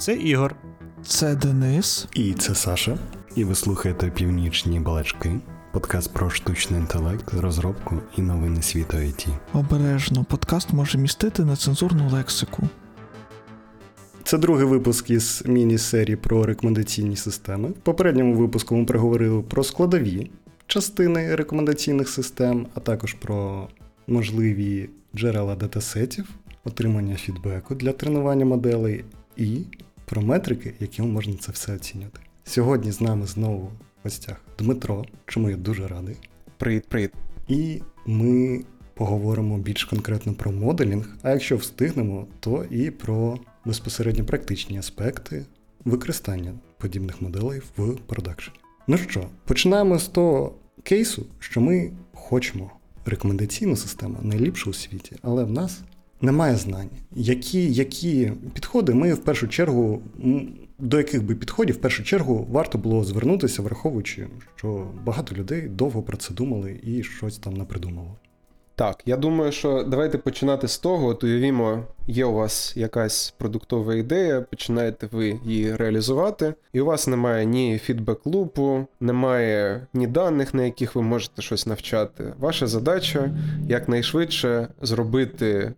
Це Ігор. Це Денис. І це Саша. І ви слухаєте Північні балачки, подкаст про штучний інтелект, розробку і новини світу IT. Обережно, подкаст може містити нецензурну лексику. Це другий випуск із міні-серії про рекомендаційні системи. В попередньому випуску ми проговорили про складові частини рекомендаційних систем, а також про можливі джерела датасетів, отримання фідбеку для тренування моделей і про метрики, якими можна це все оцінювати. Сьогодні з нами знову в гостях Дмитро, чому я дуже радий. Привіт, привіт. І ми поговоримо більш конкретно про моделінг, а якщо встигнемо, то і про безпосередньо практичні аспекти використання подібних моделей в продакшені. Ну що, починаємо з того кейсу, що ми хочемо рекомендаційну систему найліпшу у світі, але в нас немає знань. Які які підходи ми в першу чергу, до яких би підходів в першу чергу варто було звернутися, враховуючи, що багато людей довго про це думали і щось там напридумало. Так, я думаю, що давайте починати з того. От уявімо, є у вас якась продуктова ідея, починаєте ви її реалізувати, і у вас немає ні фідбек-лупу, немає ні даних, на яких ви можете щось навчати. Ваша задача якнайшвидше зробити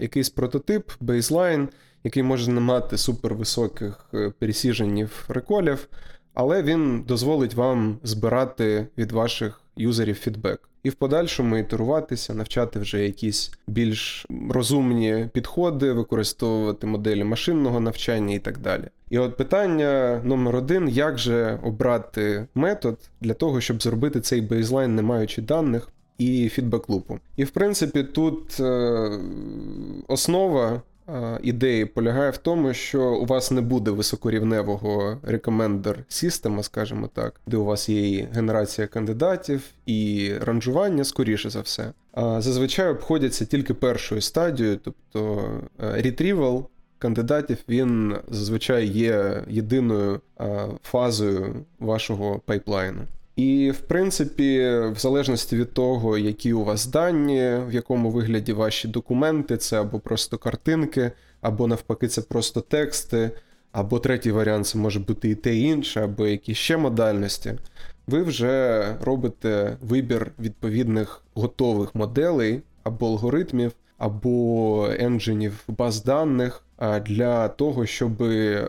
якийсь прототип, бейзлайн, який може не мати супервисоких е, пересіженів реколів, але він дозволить вам збирати від ваших юзерів фідбек. І в подальшому ітеруватися, навчати вже якісь більш розумні підходи, використовувати моделі машинного навчання і так далі. І от питання номер один: як же обрати метод для того, щоб зробити цей бейзлайн, не маючи даних, і фідбек-лупу. І в принципі, тут е, основа е, ідеї полягає в тому, що у вас не буде високорівневого рекомендер система, скажімо так, де у вас є і генерація кандидатів, і ранжування, скоріше за все. А зазвичай обходяться тільки першою стадією, тобто retrieval кандидатів він зазвичай є єдиною фазою вашого пайплайну. І, в принципі, в залежності від того, які у вас дані, в якому вигляді ваші документи, це або просто картинки, або навпаки, це просто тексти, або третій варіант це може бути і те і інше, або якісь ще модальності. Ви вже робите вибір відповідних готових моделей або алгоритмів, або енджинів баз даних для того, щоб е,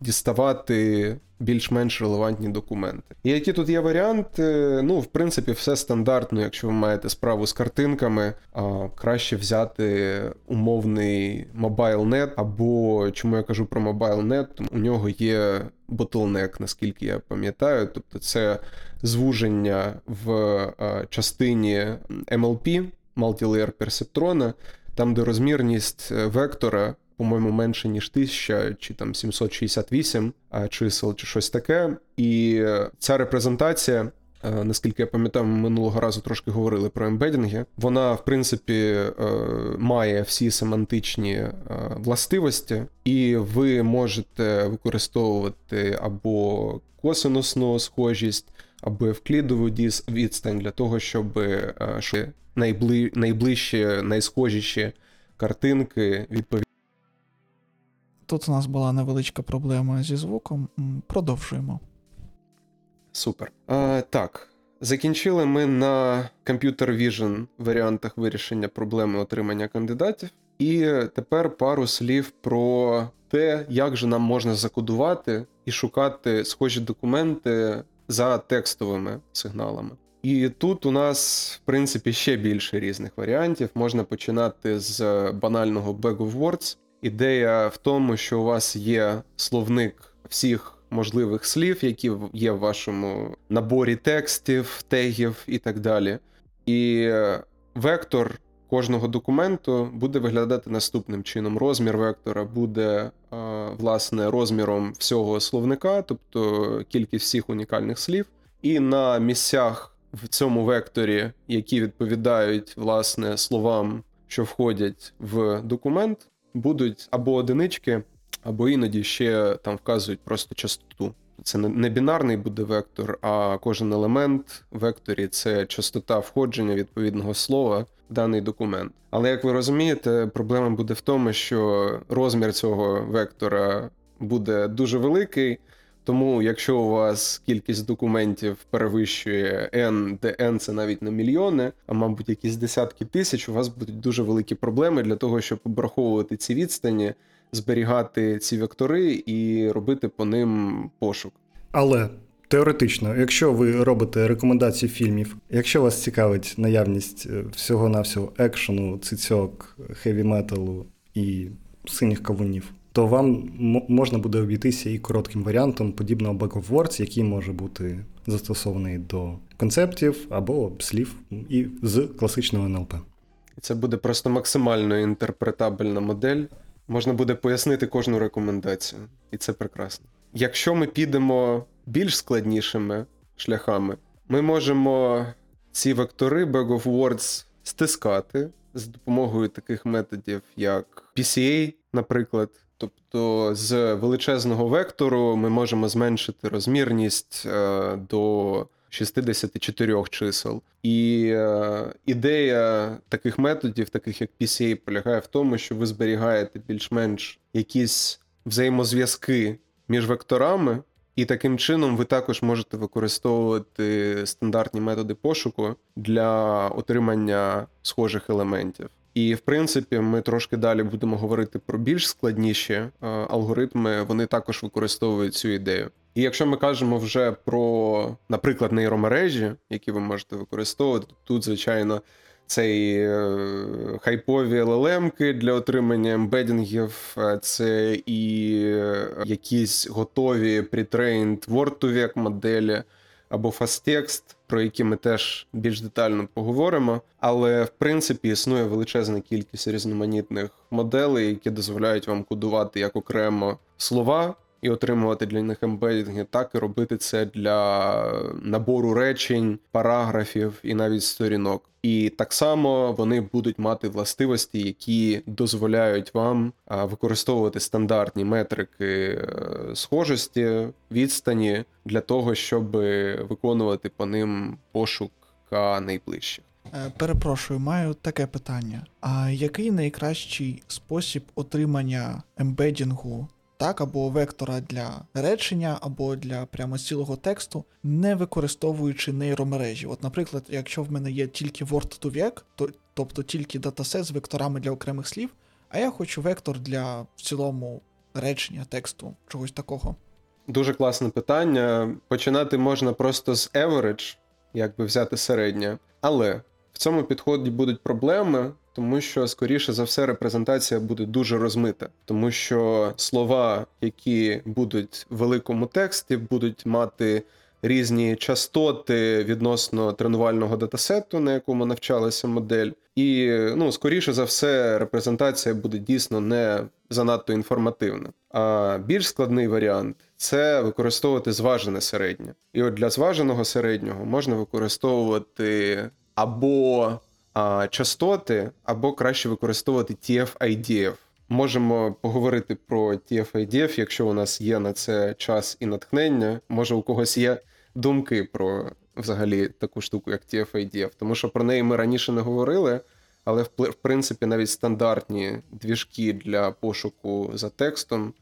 діставати більш-менш релевантні документи. І які тут є варіанти? Ну, в принципі, все стандартно, якщо ви маєте справу з картинками, краще взяти умовний MobileNet, або чому я кажу про MobileNet, тому у нього є bottleneck, наскільки я пам'ятаю, тобто це звуження в частині MLP, Multilayer Perceptron, там, де розмірність е, вектора по-моєму, менше ніж 1000 чи там 768 чисел, чи щось таке. І ця репрезентація. Наскільки я пам'ятаю, ми минулого разу трошки говорили про ембедінги. Вона, в принципі, е, має всі семантичні е, властивості, і ви можете використовувати або косинусну схожість, або евклідову відстань для того, щоб е, найближчі, найсхожіші картинки відповідно. Тут у нас була невеличка проблема зі звуком. Продовжуємо. Супер. А, Так. Закінчили ми на Computer Vision варіантах вирішення проблеми отримання кандидатів. І тепер пару слів про те, як же нам можна закодувати і шукати схожі документи за текстовими сигналами. І тут у нас, в принципі, ще більше різних варіантів. Можна починати з банального Bag of Words, Ідея в тому, що у вас є словник всіх можливих слів, які є в вашому наборі текстів, тегів і так далі. І вектор кожного документу буде виглядати наступним чином. Розмір вектора буде власне розміром всього словника, тобто кількість всіх унікальних слів. І на місцях в цьому векторі, які відповідають власне словам, що входять в документ, будуть або одинички, або іноді ще там вказують просто частоту. Це не бінарний буде вектор, а кожен елемент в векторі це частота входження відповідного слова в даний документ. Але як ви розумієте, проблема буде в тому, що розмір цього вектора буде дуже великий. Тому, якщо у вас кількість документів перевищує N, де N це навіть не мільйони, а мабуть, якісь десятки тисяч, у вас будуть дуже великі проблеми для того, щоб обраховувати ці відстані, зберігати ці вектори і робити по ним пошук. Але теоретично, якщо ви робите рекомендації фільмів, якщо вас цікавить наявність е, всього-навсього екшену, цицьок, хеві металу і синіх кавунів, то вам можна буде обійтися і коротким варіантом подібного Back of Words, який може бути застосований до концептів або слів і з класичного НЛП. Це буде просто максимально інтерпретабельна модель. Можна буде пояснити кожну рекомендацію, і це прекрасно. Якщо ми підемо більш складнішими шляхами, ми можемо ці вектори Bag of Words стискати з допомогою таких методів, як PCA, наприклад. Тобто з величезного вектору ми можемо зменшити розмірність е, до 64 чисел. І е, ідея таких методів, таких як PCA, полягає в тому, що ви зберігаєте більш-менш якісь взаємозв'язки між векторами, і таким чином ви також можете використовувати стандартні методи пошуку для отримання схожих елементів. І в принципі, ми трошки далі будемо говорити про більш складніші е, алгоритми. Вони також використовують цю ідею. І якщо ми кажемо вже про, наприклад, нейромережі, які ви можете використовувати, тут, звичайно, це і е, хайпові LLM-ки для отримання ембедінгів, е, це і якісь готові pre-trained word to vec моделі або фасттекст, про які ми теж більш детально поговоримо. Але в принципі існує величезна кількість різноманітних моделей, які дозволяють вам кодувати як окремо слова і отримувати для них ембедінги, так і робити це для набору речень, параграфів і навіть сторінок. І так само вони будуть мати властивості, які дозволяють вам використовувати стандартні метрики е, схожості, відстані для того, щоб виконувати по ним пошук найближчих. Е, Перепрошую, маю таке питання. А який найкращий спосіб отримання ембедінгу так, або вектора для речення, або для прямо цілого тексту, не використовуючи нейромережі. От, наприклад, якщо в мене є тільки word to vec, то, тобто тільки датасет з векторами для окремих слів, а я хочу вектор для в цілому речення, тексту, чогось такого. Дуже класне питання. Починати можна просто з average, якби взяти середнє, але в цьому підході будуть проблеми, тому що, скоріше за все, репрезентація буде дуже розмита, тому що слова, які будуть в великому тексті, будуть мати різні частоти відносно тренувального датасету, на якому навчалася модель. І, ну, скоріше за все, репрезентація буде дійсно не занадто інформативна. А більш складний варіант це використовувати зважене середнє. І от для зваженого середнього можна використовувати або а, частоти, або краще використовувати TF-IDF. Можемо поговорити про TF-IDF, якщо у нас є на це час і натхнення. Може, у когось є думки про взагалі таку штуку, як TF-IDF, тому що про неї ми раніше не говорили, але в принципі навіть стандартні двіжки для пошуку за текстом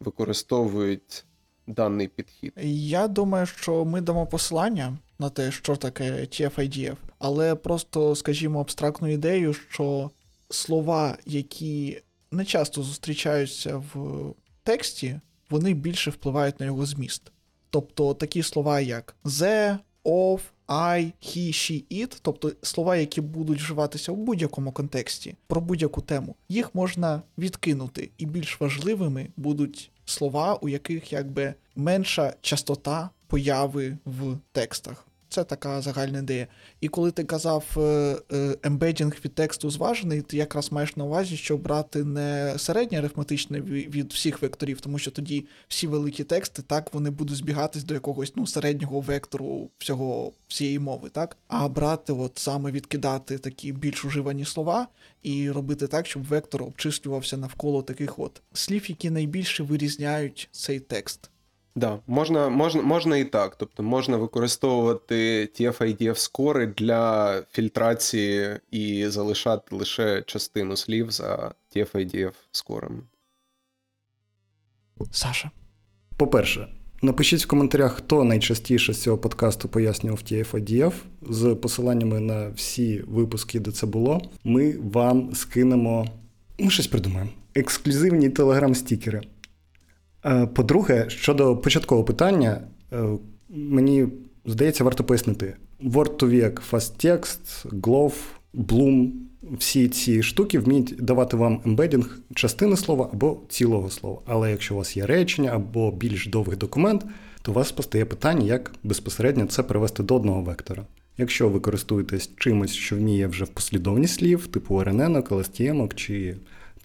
використовують даний підхід. Я думаю, що ми дамо посилання на те, що таке TF-IDF, але просто, скажімо, абстрактну ідею, що слова, які не часто зустрічаються в тексті, вони більше впливають на його зміст. Тобто такі слова, як the, of, I, he, she, it, тобто слова, які будуть вживатися в будь-якому контексті про будь-яку тему, їх можна відкинути, і більш важливими будуть слова, у яких якби менша частота появи в текстах. Це така загальна ідея. І коли ти казав ембедінг від тексту зважений, ти якраз маєш на увазі, що брати не середнє арифметичне від всіх векторів, тому що тоді всі великі тексти, так, вони будуть збігатись до якогось ну, середнього вектору всього всієї мови, так? А брати, от саме відкидати такі більш уживані слова і робити так, щоб вектор обчислювався навколо таких от слів, які найбільше вирізняють цей текст. Да, можна можна, можна і так. Тобто можна використовувати TF-IDF скори для фільтрації і залишати лише частину слів за TF-IDF скорами. Саша. По-перше, напишіть в коментарях, хто найчастіше з цього подкасту пояснював TF-IDF з посиланнями на всі випуски, де це було. Ми вам скинемо. Ми щось придумаємо. Ексклюзивні телеграм-стікери. Е, По-друге, щодо початкового питання, е, мені здається, варто пояснити. Word2Vec, FastText, Glove, Bloom, всі ці штуки вміють давати вам ембедінг частини слова або цілого слова. Але якщо у вас є речення або більш довгий документ, то у вас постає питання, як безпосередньо це перевести до одного вектора. Якщо ви користуєтесь чимось, що вміє вже в послідовність слів, типу RNN, LSTM чи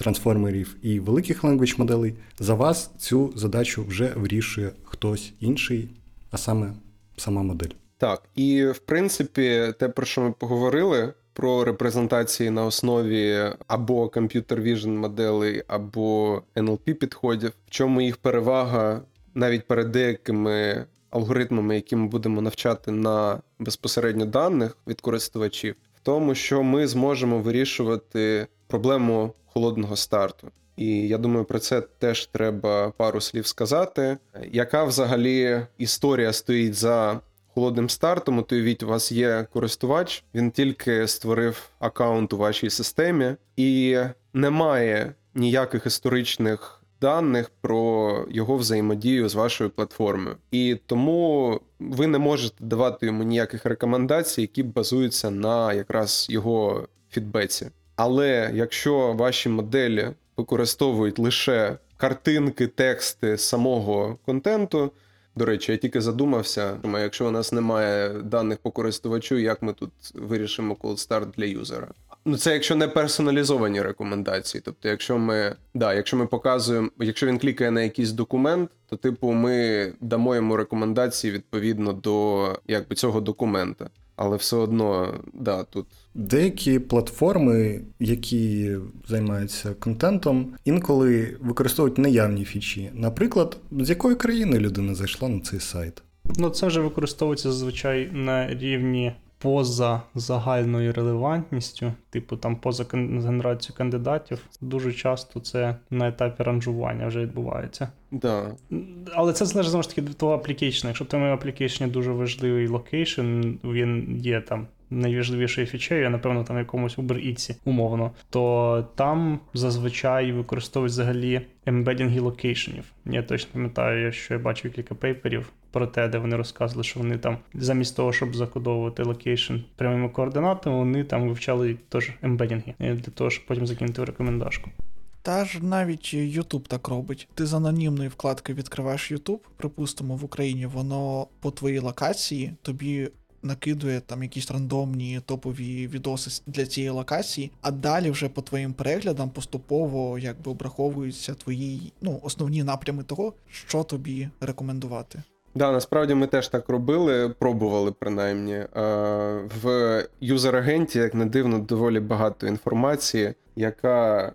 трансформерів і великих language моделей, за вас цю задачу вже вирішує хтось інший, а саме сама модель. Так, і в принципі, те, про що ми поговорили, про репрезентації на основі або комп'ютер vision моделей, або NLP підходів, в чому їх перевага навіть перед деякими алгоритмами, які ми будемо навчати на безпосередньо даних від користувачів, в тому, що ми зможемо вирішувати проблему холодного старту. І я думаю, про це теж треба пару слів сказати. Яка взагалі історія стоїть за холодним стартом? От уявіть, у вас є користувач, він тільки створив аккаунт у вашій системі, і немає ніяких історичних даних про його взаємодію з вашою платформою. І тому ви не можете давати йому ніяких рекомендацій, які базуються на якраз його фідбеці. Але якщо ваші моделі використовують лише картинки, тексти самого контенту. До речі, я тільки задумався, якщо у нас немає даних по користувачу, як ми тут вирішимо cold start для юзера? Ну, це якщо не персоналізовані рекомендації. Тобто, якщо ми да, якщо ми показуємо, якщо він клікає на якийсь документ, то типу ми дамо йому рекомендації відповідно до якби цього документа. Але все одно, да, тут Деякі платформи, які займаються контентом, інколи використовують неявні фічі. Наприклад, з якої країни людина зайшла на цей сайт. Ну, це вже використовується зазвичай на рівні поза загальною релевантністю, типу там поза генерацією кандидатів. Дуже часто це на етапі ранжування вже відбувається. да, Але це залежить знову ж таки від твого application а. Якщо в твоєму application і дуже важливий location, він є там найважливішою фічею, напевно, там якомусь Uber Eats, умовно, то там зазвичай використовують взагалі embedding и location ів. Я точно пам'ятаю, що я бачив кілька paper ів про те, де вони розказували, що вони там замість того, щоб закодовувати location прямими координатами, вони там вивчали теж embedding и для того, щоб потім закинути в рекомендашку. Та ж навіть YouTube так робить. Ти з анонімної вкладки відкриваєш YouTube, припустимо, в Україні воно по твоїй локації тобі накидує там якісь рандомні топові відоси для цієї локації, а далі вже по твоїм переглядам поступово якби обраховуються твої ну, основні напрями того, що тобі рекомендувати. Да, насправді ми теж так робили, пробували принаймні. Е, В юзер-агенті, як не дивно, доволі багато інформації, яка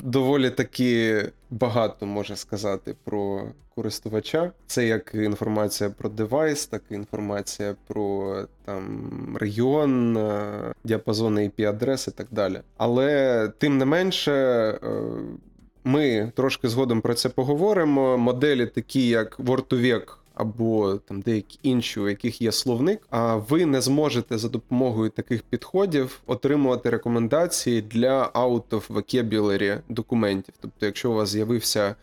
доволі таки багато може сказати про користувача. Це як інформація про девайс, так і інформація про там регіон, е, діапазон IP-адрес і так далі. Але тим не менше. е, Ми трошки згодом про це поговоримо. Моделі, такі як Word2Vec або там деякі інші, у яких є словник, а ви не зможете за допомогою таких підходів отримувати рекомендації для out of vocabulary документів. Тобто, якщо у вас з'явився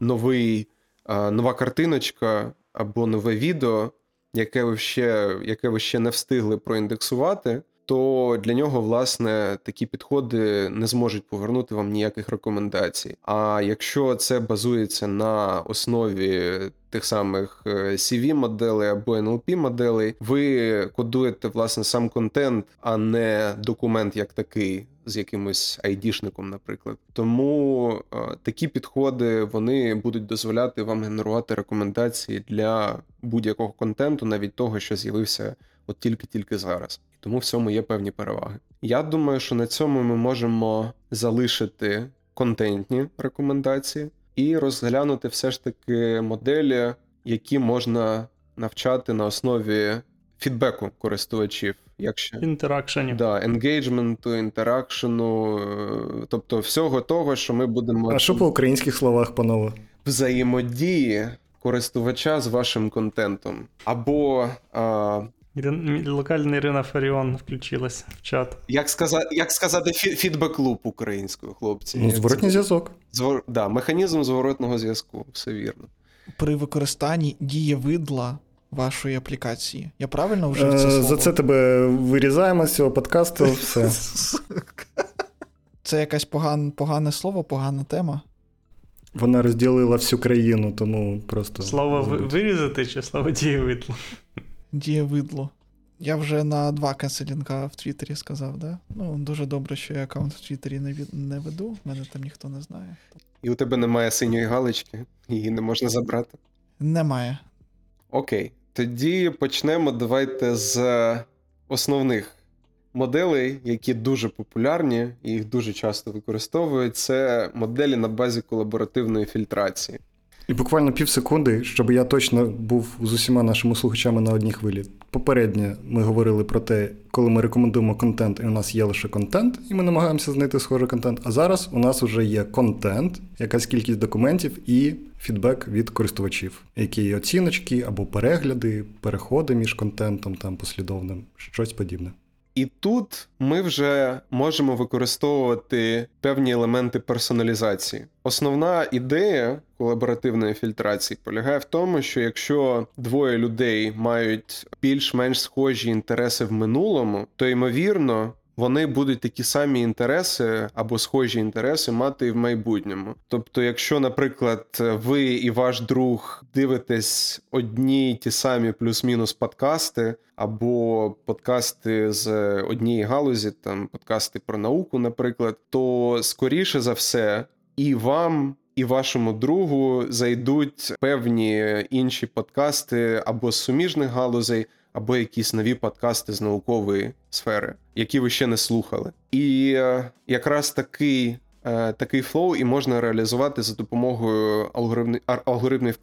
новий, нова картиночка або нове відео, яке ви ще, яке ви ще не встигли проіндексувати. То для нього, власне, такі підходи не зможуть повернути вам ніяких рекомендацій. А якщо це базується на основі тих самих е, CV-моделей або NLP-моделей, ви кодуєте власне сам контент, а не документ як такий. З якимось айдішником, наприклад, тому е, такі підходи вони будуть дозволяти вам генерувати рекомендації для будь-якого контенту, навіть того, що з'явився от тільки-тільки зараз. І тому в цьому є певні переваги. Я думаю, що на цьому ми можемо залишити контентні рекомендації і розглянути все ж таки моделі, які можна навчати на основі фідбеку користувачів. Якщо Інтеракшенів. да, енгейджменту, інтеракшену, е, тобто всього того, що ми будемо А що по українських словах, панове? взаємодії користувача з вашим контентом. Або, а, Локальна Ірина Фаріон включилась в чат. як, сказати, як сказати, фідбек-луп українською, хлопці. Ну, зворотній зв'язок. Звор... Да, механізм зворотного зв'язку, все вірно. При використанні дієвидла вашої аплікації. Я правильно вжив це Е, слово? За це тебе вирізаємо з цього подкасту. Все. Це якесь поган, погане слово, погана тема. Вона розділила всю країну, тому просто. Слово ви- вирізати чи слово дієвидло? Дієвидло. Я вже на два канцелінга в Твіттері сказав, да? Ну, дуже добре, що я аккаунт в Твіттері не, від... не веду, мене там ніхто не знає. І у тебе немає синьої галочки, її не можна забрати. Немає. Окей, тоді почнемо. Давайте з основних моделей, які дуже популярні і їх дуже часто використовують. Це моделі на базі колаборативної фільтрації. І буквально пів секунди, щоб я точно був з усіма нашими слухачами на одній хвилі. Попередньо ми говорили про те, коли ми рекомендуємо контент, і у нас є лише контент, і ми намагаємося знайти схожий контент. А зараз у нас вже є контент, якась кількість документів і фідбек від користувачів, які є оціночки або перегляди, переходи між контентом там послідовним, щось подібне. І тут ми вже можемо використовувати певні елементи персоналізації. Основна ідея колаборативної фільтрації полягає в тому, що якщо двоє людей мають більш-менш схожі інтереси в минулому, то ймовірно. Вони будуть такі самі інтереси або схожі інтереси мати в майбутньому. Тобто, якщо, наприклад, ви і ваш друг дивитесь одні й ті самі плюс-мінус подкасти, або подкасти з однієї галузі, там подкасти про науку, наприклад, то скоріше за все, і вам. І вашому другу зайдуть певні інші подкасти або з суміжних галузей, або якісь нові подкасти з наукової сфери, які ви ще не слухали. І е, якраз такий, е, такий флоу і можна реалізувати за допомогою ар- алгоритмів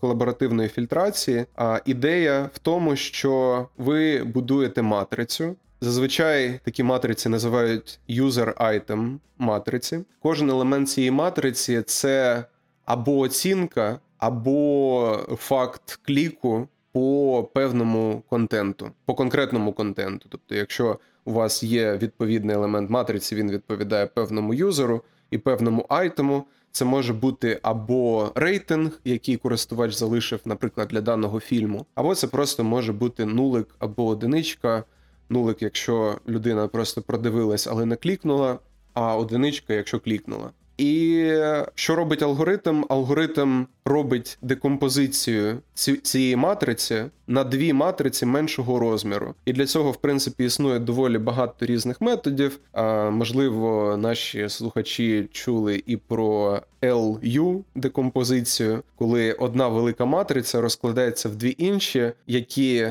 колаборативної фільтрації. А ідея в тому, що ви будуєте матрицю. Зазвичай такі матриці називають user-item матриці. Кожен елемент цієї матриці це або оцінка, або факт кліку по певному контенту, по конкретному контенту. Тобто, якщо у вас є відповідний елемент матриці, він відповідає певному юзеру і певному айтему. Це може бути або рейтинг, який користувач залишив, наприклад, для даного фільму, або це просто може бути нулик або одиничка. Нулик, якщо людина просто продивилась, але не клікнула, а одиничка, якщо клікнула. І що робить алгоритм? Алгоритм робить декомпозицію цієї матриці на дві матриці меншого розміру. І для цього, в принципі, існує доволі багато різних методів. А, можливо, наші слухачі чули і про LU декомпозицію, коли одна велика матриця розкладається в дві інші, які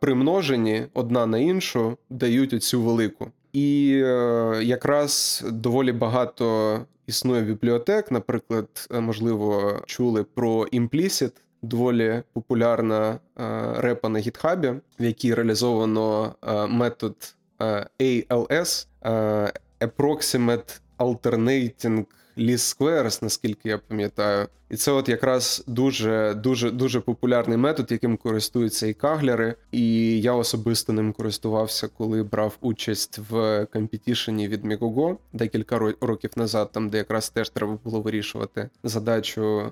примножені одна на іншу дають оцю велику. І е, якраз доволі багато існує бібліотек. Наприклад, е, можливо, чули про Implicit, доволі популярна е, репа на гітхабі, в якій реалізовано е, метод ALS Approximate Alternating Least Squares, наскільки я пам'ятаю. І це от якраз дуже дуже дуже популярний метод, яким користуються і каглери. І я особисто ним користувався, коли брав участь в компетішені від Megogo декілька років назад, там де якраз теж треба було вирішувати задачу е,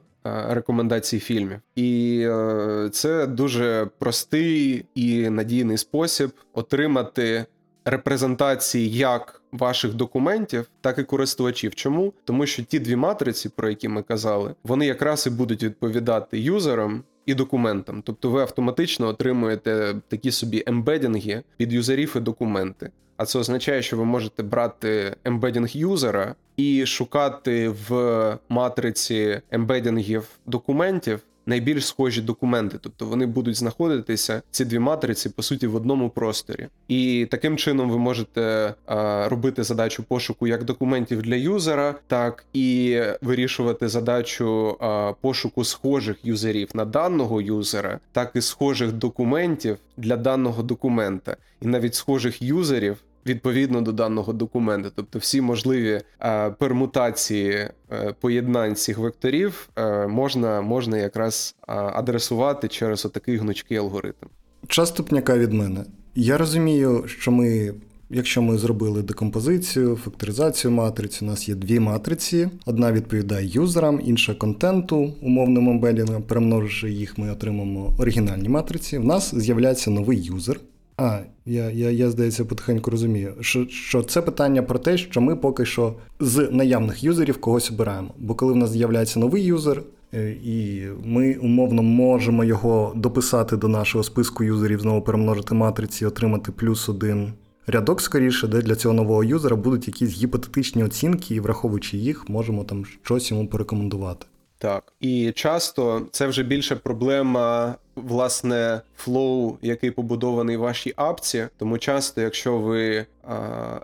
рекомендацій фільмів. І е, це дуже простий і надійний спосіб отримати репрезентації як ваших документів, так і користувачів. Чому? Тому що ті дві матриці, про які ми казали, вони якраз і будуть відповідати юзерам. І документам, тобто ви автоматично отримуєте такі собі ембедінги під юзерів і документи. А це означає, що ви можете брати ембедінг юзера і шукати в матриці ембедінгів документів найбільш схожі документи, тобто вони будуть знаходитися ці дві матриці по суті в одному просторі. І таким чином ви можете а, робити задачу пошуку як документів для юзера, так і вирішувати задачу а, пошуку схожих юзерів на даного юзера, так і схожих документів для даного документа, і навіть схожих юзерів відповідно до даного документа. Тобто всі можливі е, пермутації е, поєднань цих векторів е, можна, можна якраз е, адресувати через отакий гнучкий алгоритм. Час ступняка від мене. Я розумію, що ми, якщо ми зробили декомпозицію, факторизацію матриці, у нас є дві матриці. Одна відповідає юзерам, інша контенту, умовним ембедінгом. Перемноживши їх, ми отримаємо оригінальні матриці. В нас з'являється новий юзер. А, я, я, я здається, потихеньку розумію, що, що це питання про те, що ми поки що з наявних юзерів когось обираємо. Бо коли в нас з'являється новий юзер, е, і ми умовно можемо його дописати до нашого списку юзерів, знову перемножити матриці, отримати плюс один рядок скоріше, де для цього нового юзера будуть якісь гіпотетичні оцінки, і враховуючи їх, можемо там щось йому порекомендувати. Так. І часто це вже більше проблема, власне, флоу, який побудований в вашій апці. Тому часто, якщо ви а,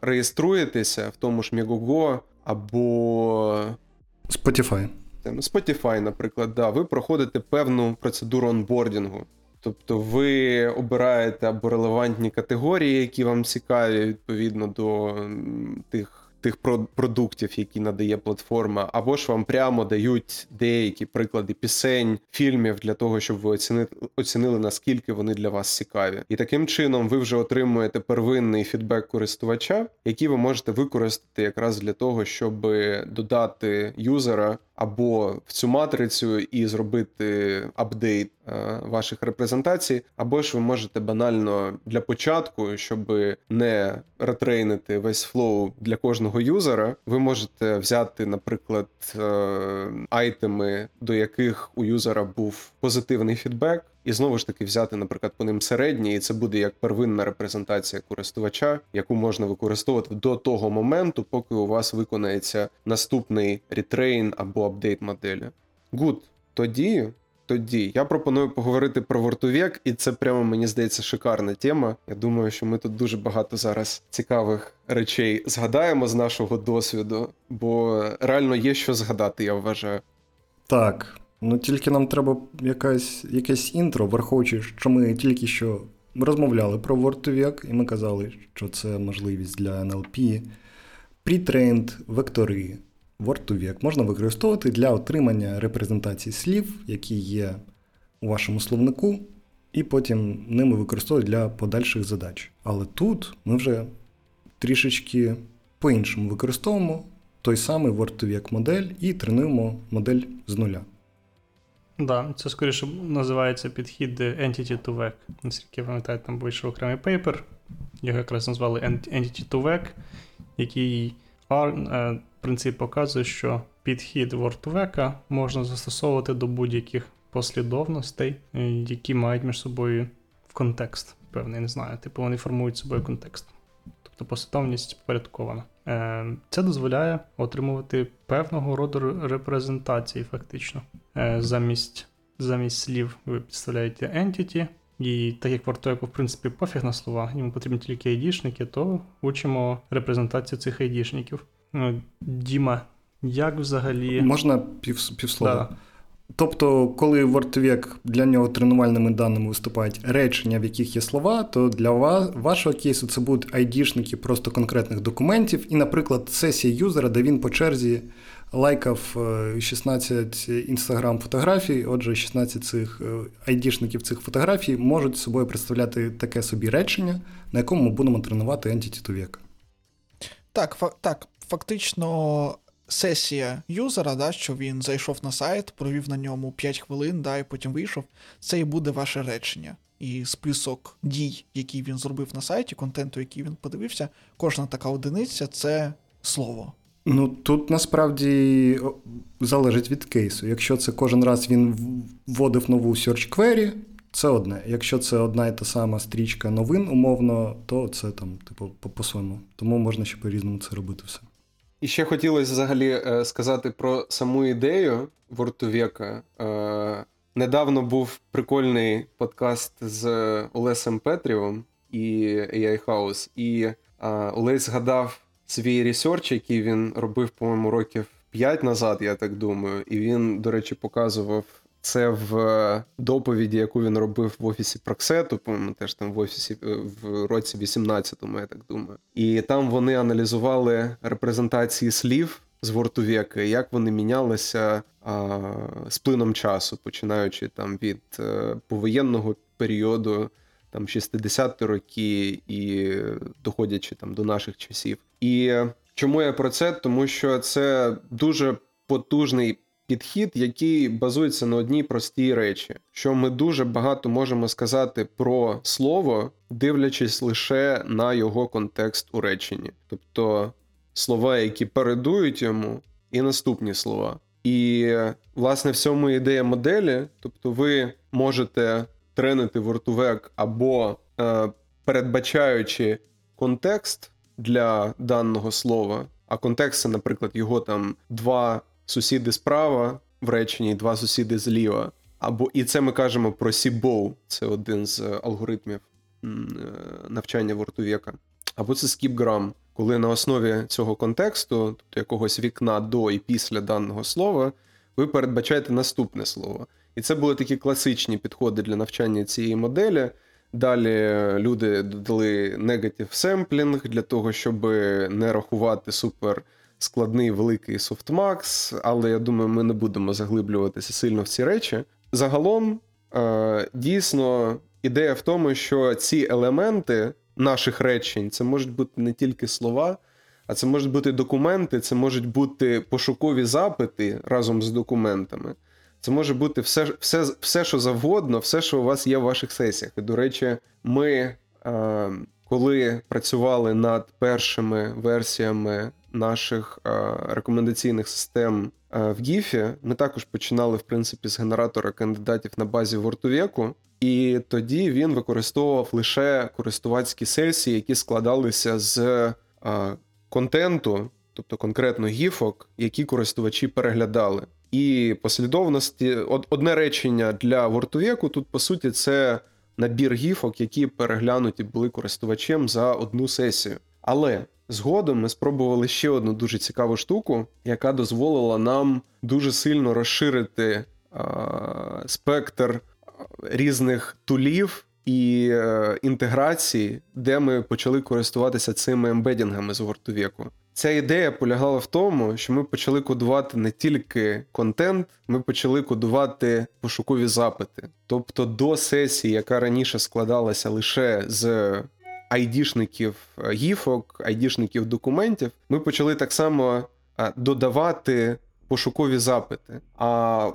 реєструєтеся в тому ж Megogo або Spotify. Spotify, наприклад, да, ви проходите певну процедуру онбордінгу. Тобто ви обираєте або релевантні категорії, які вам цікаві відповідно до тих. Тих про- продуктів, які надає платформа, або ж вам прямо дають деякі приклади пісень, фільмів для того, щоб ви оцінили, оцінили наскільки вони для вас цікаві. І таким чином ви вже отримуєте первинний фідбек користувача, який ви можете використати якраз для того, щоб додати юзера або в цю матрицю і зробити апдейт е, ваших репрезентацій, або ж ви можете банально для початку, щоб не ретрейнити весь флоу для кожного юзера, ви можете взяти, наприклад, е, айтеми, до яких у юзера був позитивний фідбек. І знову ж таки взяти, наприклад, по ним середній, і це буде як первинна репрезентація користувача, яку можна використовувати до того моменту, поки у вас виконається наступний ретрейн або апдейт моделі. Гуд, тоді, тоді я пропоную поговорити про вортовік, і це прямо мені здається шикарна тема. Я думаю, що ми тут дуже багато зараз цікавих речей згадаємо з нашого досвіду, бо реально є що згадати, я вважаю. Так, ну тільки нам треба якась, якесь інтро, враховуючи, що ми тільки що розмовляли про WordToVec, і ми казали, що це можливість для NLP. Pre-trained вектори Word2Vec можна використовувати для отримання репрезентації слів, які є у вашому словнику, і потім ними використовувати для подальших задач. Але тут ми вже трішечки по-іншому використовуємо той самий Word2Vec модель і тренуємо модель з нуля. Да, це скоріше називається підхід Entity2Vec. Наскільки я пам'ятаю, там вийшов окремий пейпер, його якраз назвали Entity to Vec, який е, принцип показує, що підхід WordVec можна застосовувати до будь-яких послідовностей, е, які мають між собою в контекст. Певний, не знаю, типу вони формують собою контекст. Тобто послідовність впорядкована. Е, Це дозволяє отримувати певного роду репрезентації, фактично. Е, Замість замість слів ви підставляєте entity, і так як вартуєку, в принципі, пофіг на слова, йому потрібні тільки айдішники, то учимо репрезентацію цих айдішників. Ну, Діма, як взагалі. Можна пів, півслова? Да. Тобто, коли WordVec для нього тренувальними даними виступають речення, в яких є слова, то для вас, вашого кейсу це будуть айдішники просто конкретних документів, і, наприклад, сесія юзера, де він по черзі лайкав 16 інстаграм фотографій. Отже, 16 цих айдішників цих фотографій можуть собою представляти таке собі речення, на якому ми будемо тренувати Vec. Так, фа- так, фактично. Сесія юзера, да, що він зайшов на сайт, провів на ньому 5 хвилин, да, і потім вийшов. Це і буде ваше речення. І список дій, які він зробив на сайті, контенту, який він подивився, кожна така одиниця це слово. Ну тут насправді залежить від кейсу. Якщо це кожен раз він вводив нову search query, це одне. Якщо це одна і та сама стрічка новин, умовно, то це там, типу, по- по-своєму. Тому можна ще по-різному це робити все. І ще хотілося взагалі е, сказати про саму ідею Вортовека. Е, недавно був прикольний подкаст з Олесем Петрівим і AI House, і е, Олесь згадав свій ресерч, який він робив, по-моєму, років 5 назад, я так думаю. І він, до речі, показував Це в доповіді, яку він робив в офісі Проксету, по-моєму, теж там в офісі е, в році 18-му, я так думаю. І там вони аналізували репрезентації слів з Вортувєка, як вони мінялися а, з плином часу, починаючи там від е, повоєнного періоду, там 60-ті роки і доходячи там до наших часів. І чому я про це? Тому що це дуже потужний підхід, який базується на одній простій речі, що ми дуже багато можемо сказати про слово, дивлячись лише на його контекст у реченні, тобто слова, які передують йому, і наступні слова. І власне в цьому ідея моделі, тобто ви можете тренити вортувек або е, передбачаючи контекст для даного слова, а контекст це, наприклад, його там два сусіди справа в реченні, два сусіди зліва. Або і це ми кажемо про Сібоу, це один з алгоритмів е, навчання вортувєка. Або це скіпграм, коли на основі цього контексту, тобто якогось вікна до і після даного слова, ви передбачаєте наступне слово. І це були такі класичні підходи для навчання цієї моделі. Далі люди додали негатив семплінг для того, щоб не рахувати супер складний великий софтмакс, але я думаю, ми не будемо заглиблюватися сильно в ці речі. Загалом, е, дійсно, ідея в тому, що ці елементи наших речень це можуть бути не тільки слова, а це можуть бути документи, це можуть бути пошукові запити разом з документами. Це може бути все, все, все, що завгодно, все, що у вас є в ваших сесіях. І, до речі, ми, е, коли працювали над першими версіями наших е, рекомендаційних систем е, в GIF, ми також починали, в принципі, з генератора кандидатів на базі Вортувєку. І тоді він використовував лише користувацькі сесії, які складалися з е, контенту, тобто конкретно гіфок, які користувачі переглядали. І послідовності одне речення для Вортувєку тут, по суті, це набір гіфок, які переглянуті були користувачем за одну сесію. Але згодом ми спробували ще одну дуже цікаву штуку, яка дозволила нам дуже сильно розширити а, спектр різних тулів і е, інтеграцій, де ми почали користуватися цими ембедінгами з Вортувєку. Ця ідея полягала в тому, що ми почали кодувати не тільки контент, ми почали кодувати пошукові запити. Тобто до сесії, яка раніше складалася лише з айдішників гіфок, айдішників документів, ми почали так само додавати пошукові запити. А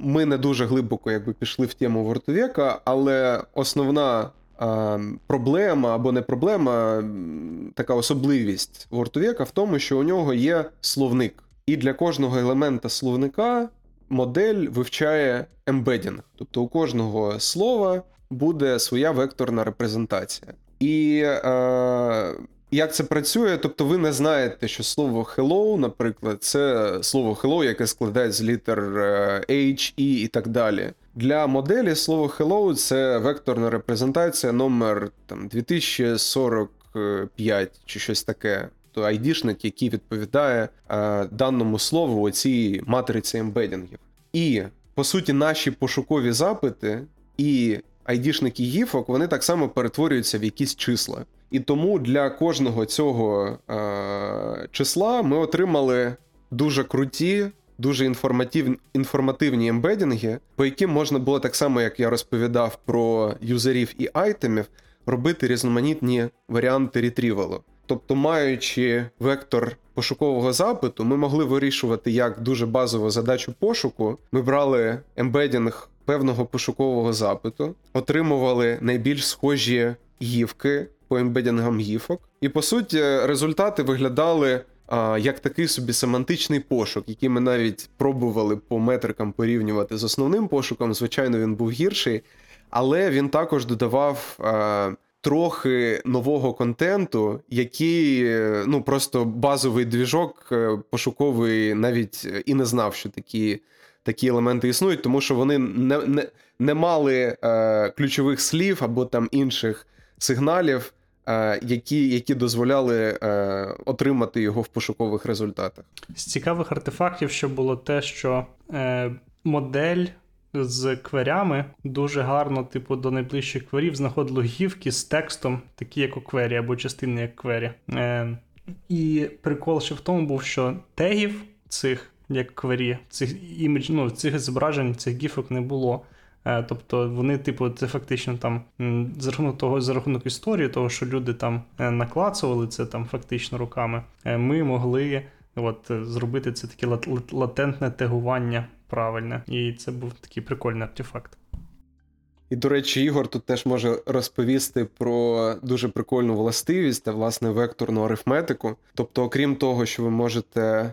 ми не дуже глибоко якби пішли в тему Вортовєка, але основна проблема або не проблема, така особливість Word2Vec 'а в тому, що у нього є словник. І для кожного елемента словника модель вивчає ембедінг. Тобто у кожного слова буде своя векторна репрезентація. І е, як це працює? Тобто, ви не знаєте, що слово hello, наприклад, це слово hello, яке складається з літер е, H, E і так далі. Для моделі слово hello це векторна репрезентація номер там 2045 чи щось таке. То айдішник, який відповідає е, даному слову у цій матриці ембедінгів. І по суті, наші пошукові запити і айдішники гіфок вони так само перетворюються в якісь числа. І тому для кожного цього е, числа ми отримали дуже круті, дуже інформатив, інформативні ембедінги, по яким можна було так само, як я розповідав про юзерів і айтемів, робити різноманітні варіанти ретрівалу. Тобто, маючи вектор пошукового запиту, ми могли вирішувати як дуже базову задачу пошуку. Ми брали ембедінг певного пошукового запиту, отримували найбільш схожі гівки по ембедінгам гіфок. І по суті, результати виглядали а, як такий собі семантичний пошук, який ми навіть пробували по метрикам порівнювати з основним пошуком. Звичайно, він був гірший, але він також додавав. А, Трохи нового контенту, який ну просто базовий двіжок е, пошуковий навіть і не знав, що такі такі елементи існують, тому що вони не не, не мали е, ключових слів або там інших сигналів, е, які які дозволяли е, отримати його в пошукових результатах. З цікавих артефактів, що було те, що е, модель з кверями дуже гарно, типу, до найближчих кверів знаходило гівки з текстом, такі як у квері або частини як квері. Е, і прикол ще в тому був, що тегів цих як квері, цих імідж, ну, цих зображень, цих гіфок не було. Е, Тобто вони, типу, це фактично там за рахунок того, за рахунок історії, того, що люди там е, наклацували це там фактично руками, е, ми могли от, зробити це таке лат- лат- латентне тегування правильне. І це був такий прикольний артефакт. І, до речі, Ігор тут теж може розповісти про дуже прикольну властивість та власне векторну арифметику. Тобто, окрім того, що ви можете е,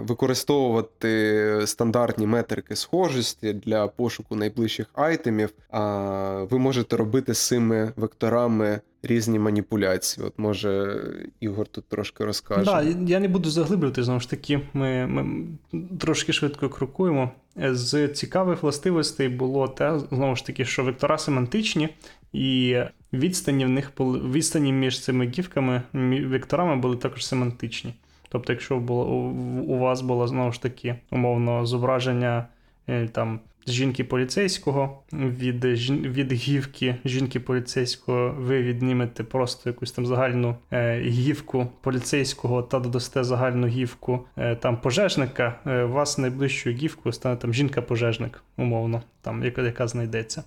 використовувати стандартні метрики схожості для пошуку найближчих айтемів, ви можете робити з цими векторами різні маніпуляції. От може Ігор тут трошки розкаже. Так, да, я не буду заглиблювати, знову ж таки, ми, ми трошки швидко крокуємо. З цікавих властивостей було те, знову ж таки, що вектора семантичні, і відстані в них відстані між цими гівками, векторами були також семантичні. Тобто, якщо було, у, у вас було знову ж таки умовно зображення е, там жінки поліцейського від, від гівки жінки поліцейського, ви віднімете просто якусь там загальну е, гівку поліцейського та додасте загальну гівку е, там пожежника, е, у вас найближчою гівкою стане там жінка-пожежник, умовно, там, яка, яка знайдеться.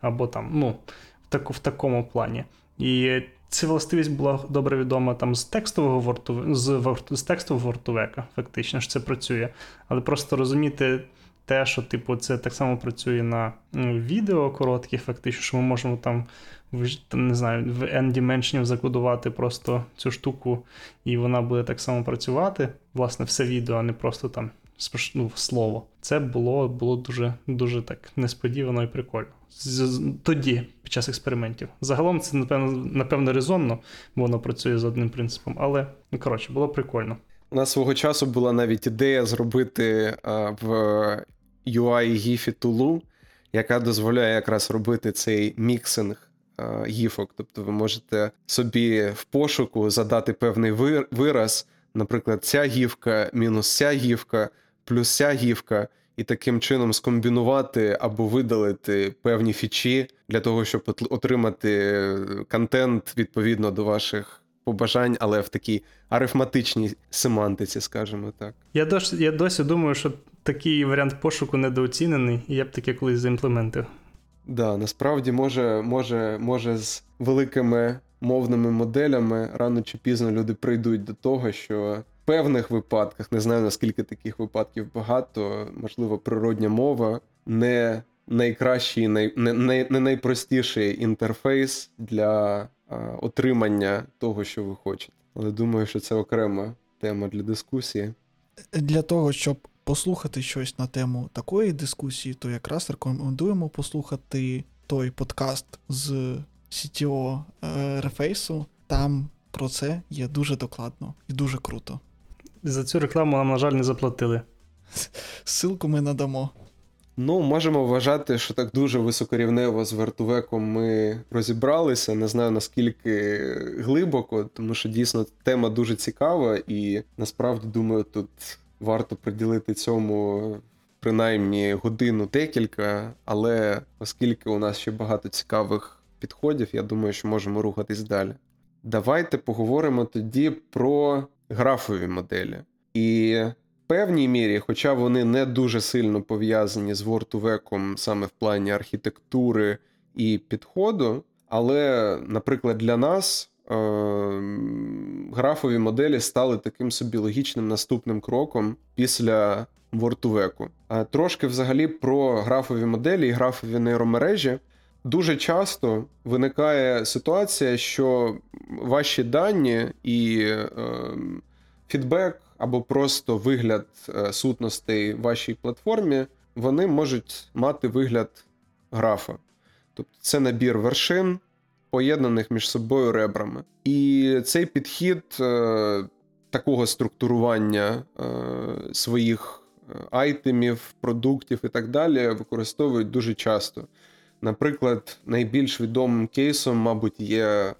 Або там, ну, в, таку, в такому плані. І ця властивість була добре відома там з текстового ворту, з, з текстового вортовека, фактично, що це працює. Але просто розуміти те, що типу, це так само працює на відео коротких, фактично, що ми можемо там, не знаю, в N-dimensionів закодувати просто цю штуку, і вона буде так само працювати. Власне, все відео, а не просто там ну, слово. Це було, було дуже, дуже так несподівано і прикольно. З- з- Тоді, під час експериментів. Загалом це, напевно, напевно, резонно, бо воно працює за одним принципом, але, ну, коротше, було прикольно. У нас свого часу була навіть ідея зробити а, в UI гіфі тулу, яка дозволяє якраз робити цей міксинг а, гіфок. Тобто ви можете собі в пошуку задати певний вираз, наприклад, ця гівка мінус ця гівка, плюс ця гівка, і таким чином скомбінувати або видалити певні фічі для того, щоб отримати контент відповідно до ваших побажань, але в такій арифматичній семантиці, скажімо так. Я досі, я досі думаю, що такий варіант пошуку недооцінений, і я б таке колись заімплементив. Да, насправді може, може, може з великими мовними моделями рано чи пізно люди прийдуть до того, що в певних випадках, не знаю наскільки таких випадків багато, можливо, природня мова не найкращий, най, не, не, не найпростіший інтерфейс для а, отримання того, що ви хочете. Але думаю, що це окрема тема для дискусії. Для того, щоб послухати щось на тему такої дискусії, то якраз рекомендуємо послухати той подкаст з CTO е, Рефейсу. Там про це є дуже докладно і дуже круто. За цю рекламу нам, на жаль, не заплатили. Ссылку ми надамо. Ну, можемо вважати, що так дуже високорівнево з вертувеком ми розібралися. Не знаю наскільки глибоко, тому що дійсно тема дуже цікава, і насправді думаю, тут варто приділити цьому принаймні годину декілька. Але оскільки у нас ще багато цікавих підходів, я думаю, що можемо рухатись далі. Давайте поговоримо тоді про графові моделі. І в певній мірі, хоча вони не дуже сильно пов'язані з Word саме в плані архітектури і підходу, але, наприклад, для нас графові моделі стали таким собі логічним наступним кроком після А трошки взагалі про графові моделі і графові нейромережі. Дуже часто виникає ситуація, що ваші дані і е, фідбек або просто вигляд е, сутностей вашій платформі, вони можуть мати вигляд графа. Тобто це набір вершин, поєднаних між собою ребрами. І цей підхід е, такого структурування е, своїх е, айтемів, продуктів і так далі використовують дуже часто. Наприклад, найбільш відомим кейсом, мабуть, є е,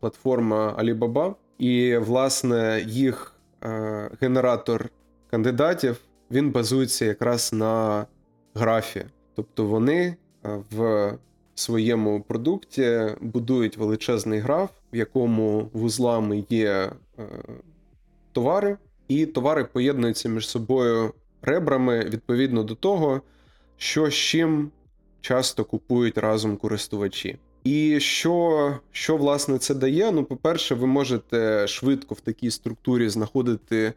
платформа Alibaba, і, власне, їх е, генератор кандидатів він базується якраз на графі. Тобто вони в своєму продукті будують величезний граф, в якому вузлами є е, товари, і товари поєднуються між собою ребрами відповідно до того, що з чим часто купують разом користувачі. І що, що власне це дає? Ну, по-перше, ви можете швидко в такій структурі знаходити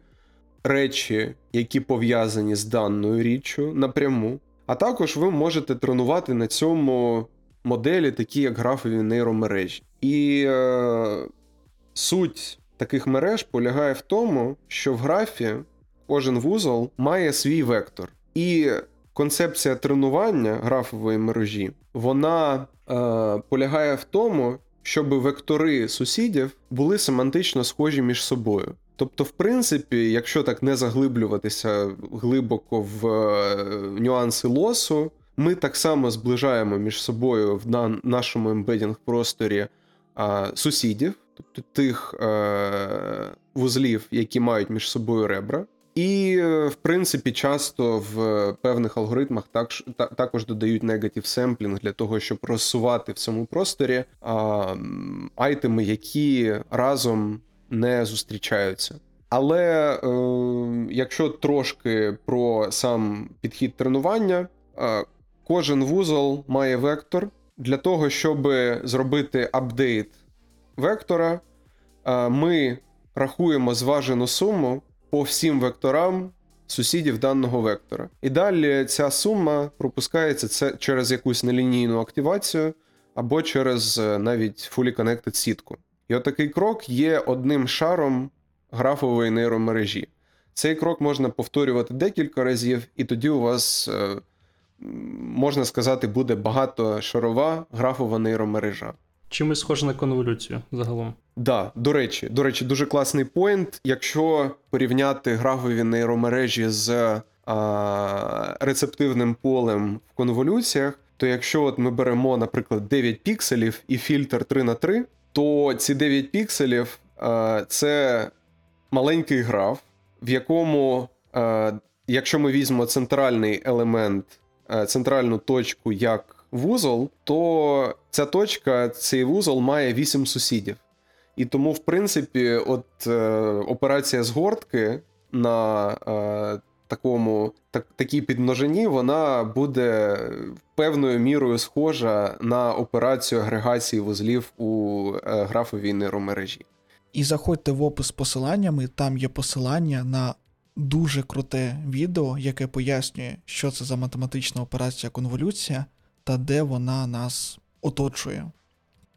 речі, які пов'язані з даною річчю напряму. А також ви можете тренувати на цьому моделі, такі як графові нейромережі. І е, суть таких мереж полягає в тому, що в графі кожен вузол має свій вектор. І концепція тренування графової мережі вона е, полягає в тому, щоб вектори сусідів були семантично схожі між собою. Тобто, в принципі, якщо так не заглиблюватися глибоко в е, нюанси лосу, ми так само зближаємо між собою в на- нашому ембедінг просторі а, сусідів, тобто тих е, вузлів, які мають між собою ребра. І, е, в принципі, часто в певних алгоритмах також, та- також додають негатив семплінг для того, щоб розсувати в цьому просторі а, айтеми, які разом не зустрічаються. Але е, якщо трошки про сам підхід тренування, е, кожен вузол має вектор. Для того, щоб зробити апдейт вектора, е, ми рахуємо зважену суму по всім векторам сусідів даного вектора. І далі ця сума пропускається через якусь нелінійну активацію або через е, навіть fully connected сітку. І отакий крок є одним шаром графової нейромережі. Цей крок можна повторювати декілька разів, і тоді у вас, е, можна сказати, буде багатошарова графова нейромережа. Чимось схоже на конволюцію загалом. Да, до речі, до речі, дуже класний поінт. Якщо порівняти графові нейромережі з а, рецептивним полем в конволюціях, то якщо от ми беремо, наприклад, 9 пікселів і фільтр 3 на 3, то ці 9 пікселів а, це маленький граф, в якому, а, якщо ми візьмемо центральний елемент, центральну точку як вузол, то ця точка, цей вузол має 8 сусідів. І тому, в принципі, от е, операція згортки на е, такому так, такій підмножині, вона буде певною мірою схожа на операцію агрегації вузлів у е, графовій нейромережі. І заходьте в опис з посиланнями, там є посилання на дуже круте відео, яке пояснює, що це за математична операція конволюція та де вона нас оточує.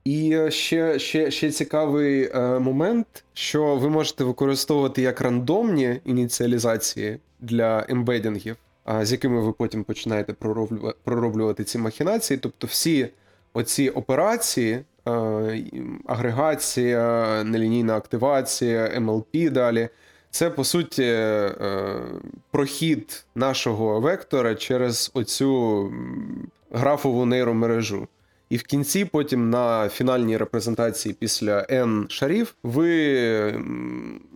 І е, ще, ще, ще цікавий е, момент, що ви можете використовувати як рандомні ініціалізації для ембедінгів, з якими ви потім починаєте пророблюва- пророблювати ці махінації. Тобто, всі оці операції, е, агрегація, нелінійна активація, MLP далі. Це по суті е, прохід нашого вектора через оцю графову нейромережу. І в кінці, потім на фінальній репрезентації після N шарів, ви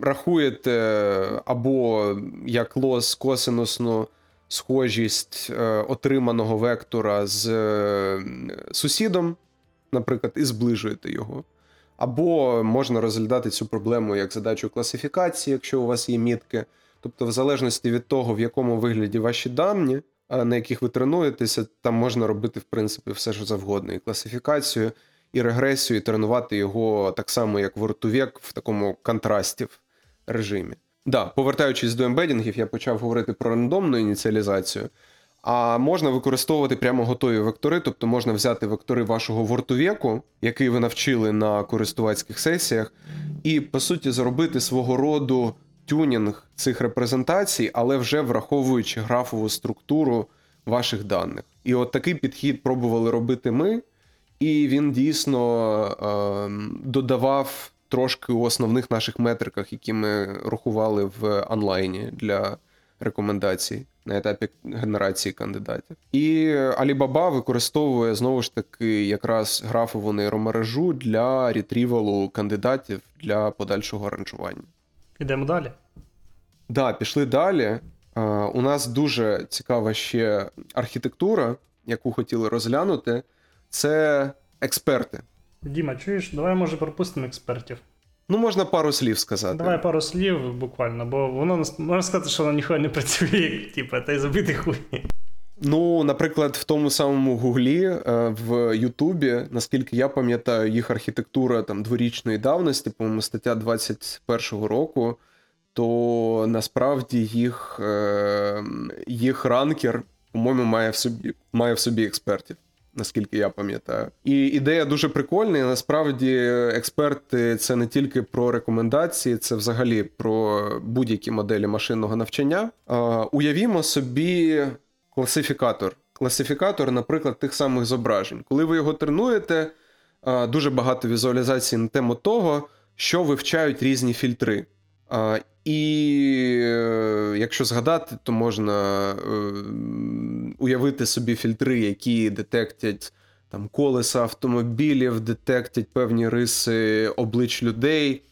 рахуєте або як лос косинусну схожість е, отриманого вектора з е, сусідом, наприклад, і зближуєте його. Або можна розглядати цю проблему як задачу класифікації, якщо у вас є мітки. Тобто, в залежності від того, в якому вигляді ваші дані, на яких ви тренуєтеся, там можна робити, в принципі, все що завгодно. І класифікацію, і регресію, і тренувати його так само, як вортувек в такому контрастів режимі. Да, повертаючись до ембедінгів, я почав говорити про рандомну ініціалізацію. А можна використовувати прямо готові вектори, тобто можна взяти вектори вашого вортувеку, який ви навчили на користувацьких сесіях, і по суті зробити свого роду тюнінг цих репрезентацій, але вже враховуючи графову структуру ваших даних. І от такий підхід пробували робити ми, і він дійсно е, додавав трошки у основних наших метриках, які ми рахували в онлайні для рекомендацій на етапі генерації кандидатів. І Alibaba використовує знову ж таки якраз графову нейромережу для ретрівалу кандидатів для подальшого ранжування. Ідемо далі. Да, пішли далі. У нас дуже цікава ще архітектура яку хотіли розглянути, це експерти. Діма, чуєш, давай може пропустимо експертів. Ну, можна пару слів сказати. Давай пару слів буквально, бо воно можна сказати, що воно ніхуя не працює, як, типа, та й забити хуй. Ну, наприклад, в тому самому Гуглі е, в Ютубі, наскільки я пам'ятаю, їх архітектура там дворічної давності, по-моєму, стаття 21-го року, то насправді їх, е, їх ранкер, по-моєму, має в собі, має в собі експертів. Наскільки я пам'ятаю, і ідея дуже прикольна. і Насправді, експерти це не тільки про рекомендації, це взагалі про будь-які моделі машинного навчання. Уявімо собі класифікатор. Класифікатор, наприклад, тих самих зображень. Коли ви його тренуєте, дуже багато візуалізацій на тему того, що вивчають різні фільтри. І е, якщо згадати, то можна е, уявити собі фільтри, які детектять там колеса автомобілів, детектять певні риси облич людей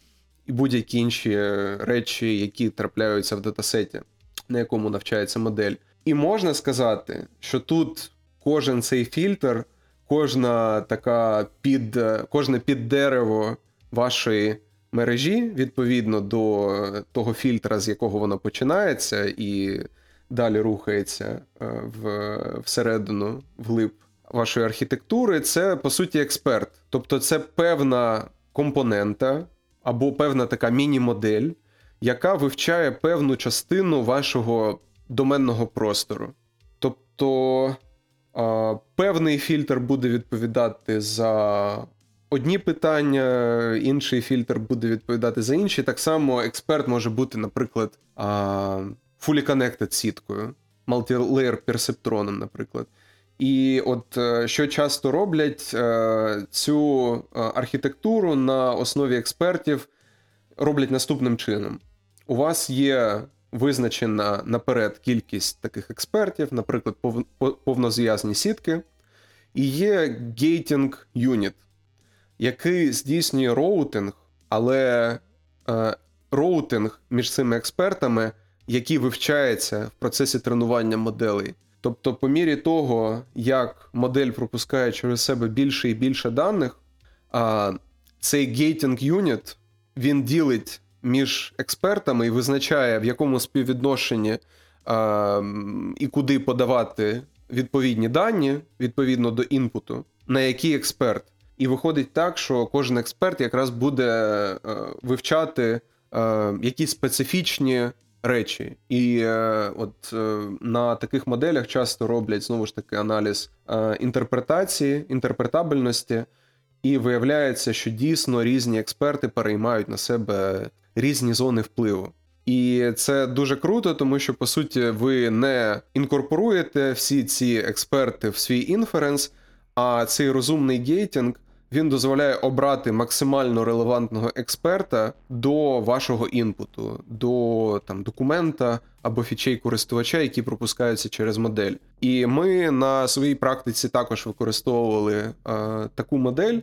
і будь-які інші е, речі, які трапляються в датасеті, на якому навчається модель. І можна сказати, що тут кожен цей фільтр, кожна така під, кожне піддерево вашої мережі, відповідно до того фільтра, з якого воно починається, і далі рухається е, в, всередину, вглиб вашої архітектури, це по суті експерт. Тобто, це певна компонента або певна така міні-модель, яка вивчає певну частину вашого доменного простору. Тобто певний фільтр буде відповідати за одні питання, інший фільтр буде відповідати за інші. Так само експерт може бути, наприклад, fully connected сіткою, multi-layer персептроном, наприклад. І от е, що часто роблять е, цю е, архітектуру на основі експертів роблять наступним чином: у вас є визначена наперед кількість таких експертів, наприклад, пов- повнозв'язні сітки, і є gating unit, який здійснює роутинг, але е, роутинг між цими експертами, який вивчається в процесі тренування моделей. Тобто, по мірі того, як модель пропускає через себе більше і більше даних, а, цей gating unit він ділить між експертами і визначає, в якому співвідношенні м, і куди подавати відповідні дані відповідно до інпуту, на який експерт. І виходить так, що кожен експерт якраз буде е, вивчати е, якісь специфічні речі. І е, от на таких моделях часто роблять знову ж таки аналіз інтерпретації, інтерпретабельності, і виявляється, що дійсно різні експерти переймають на себе різні зони впливу. І це дуже круто, тому що по суті ви не інкорпоруєте всі ці експерти в свій інференс, а цей розумний gating він дозволяє обрати максимально релевантного експерта до вашого інпуту, до там документа або фічей користувача, які пропускаються через модель. І ми на своїй практиці також використовували е, таку модель. е,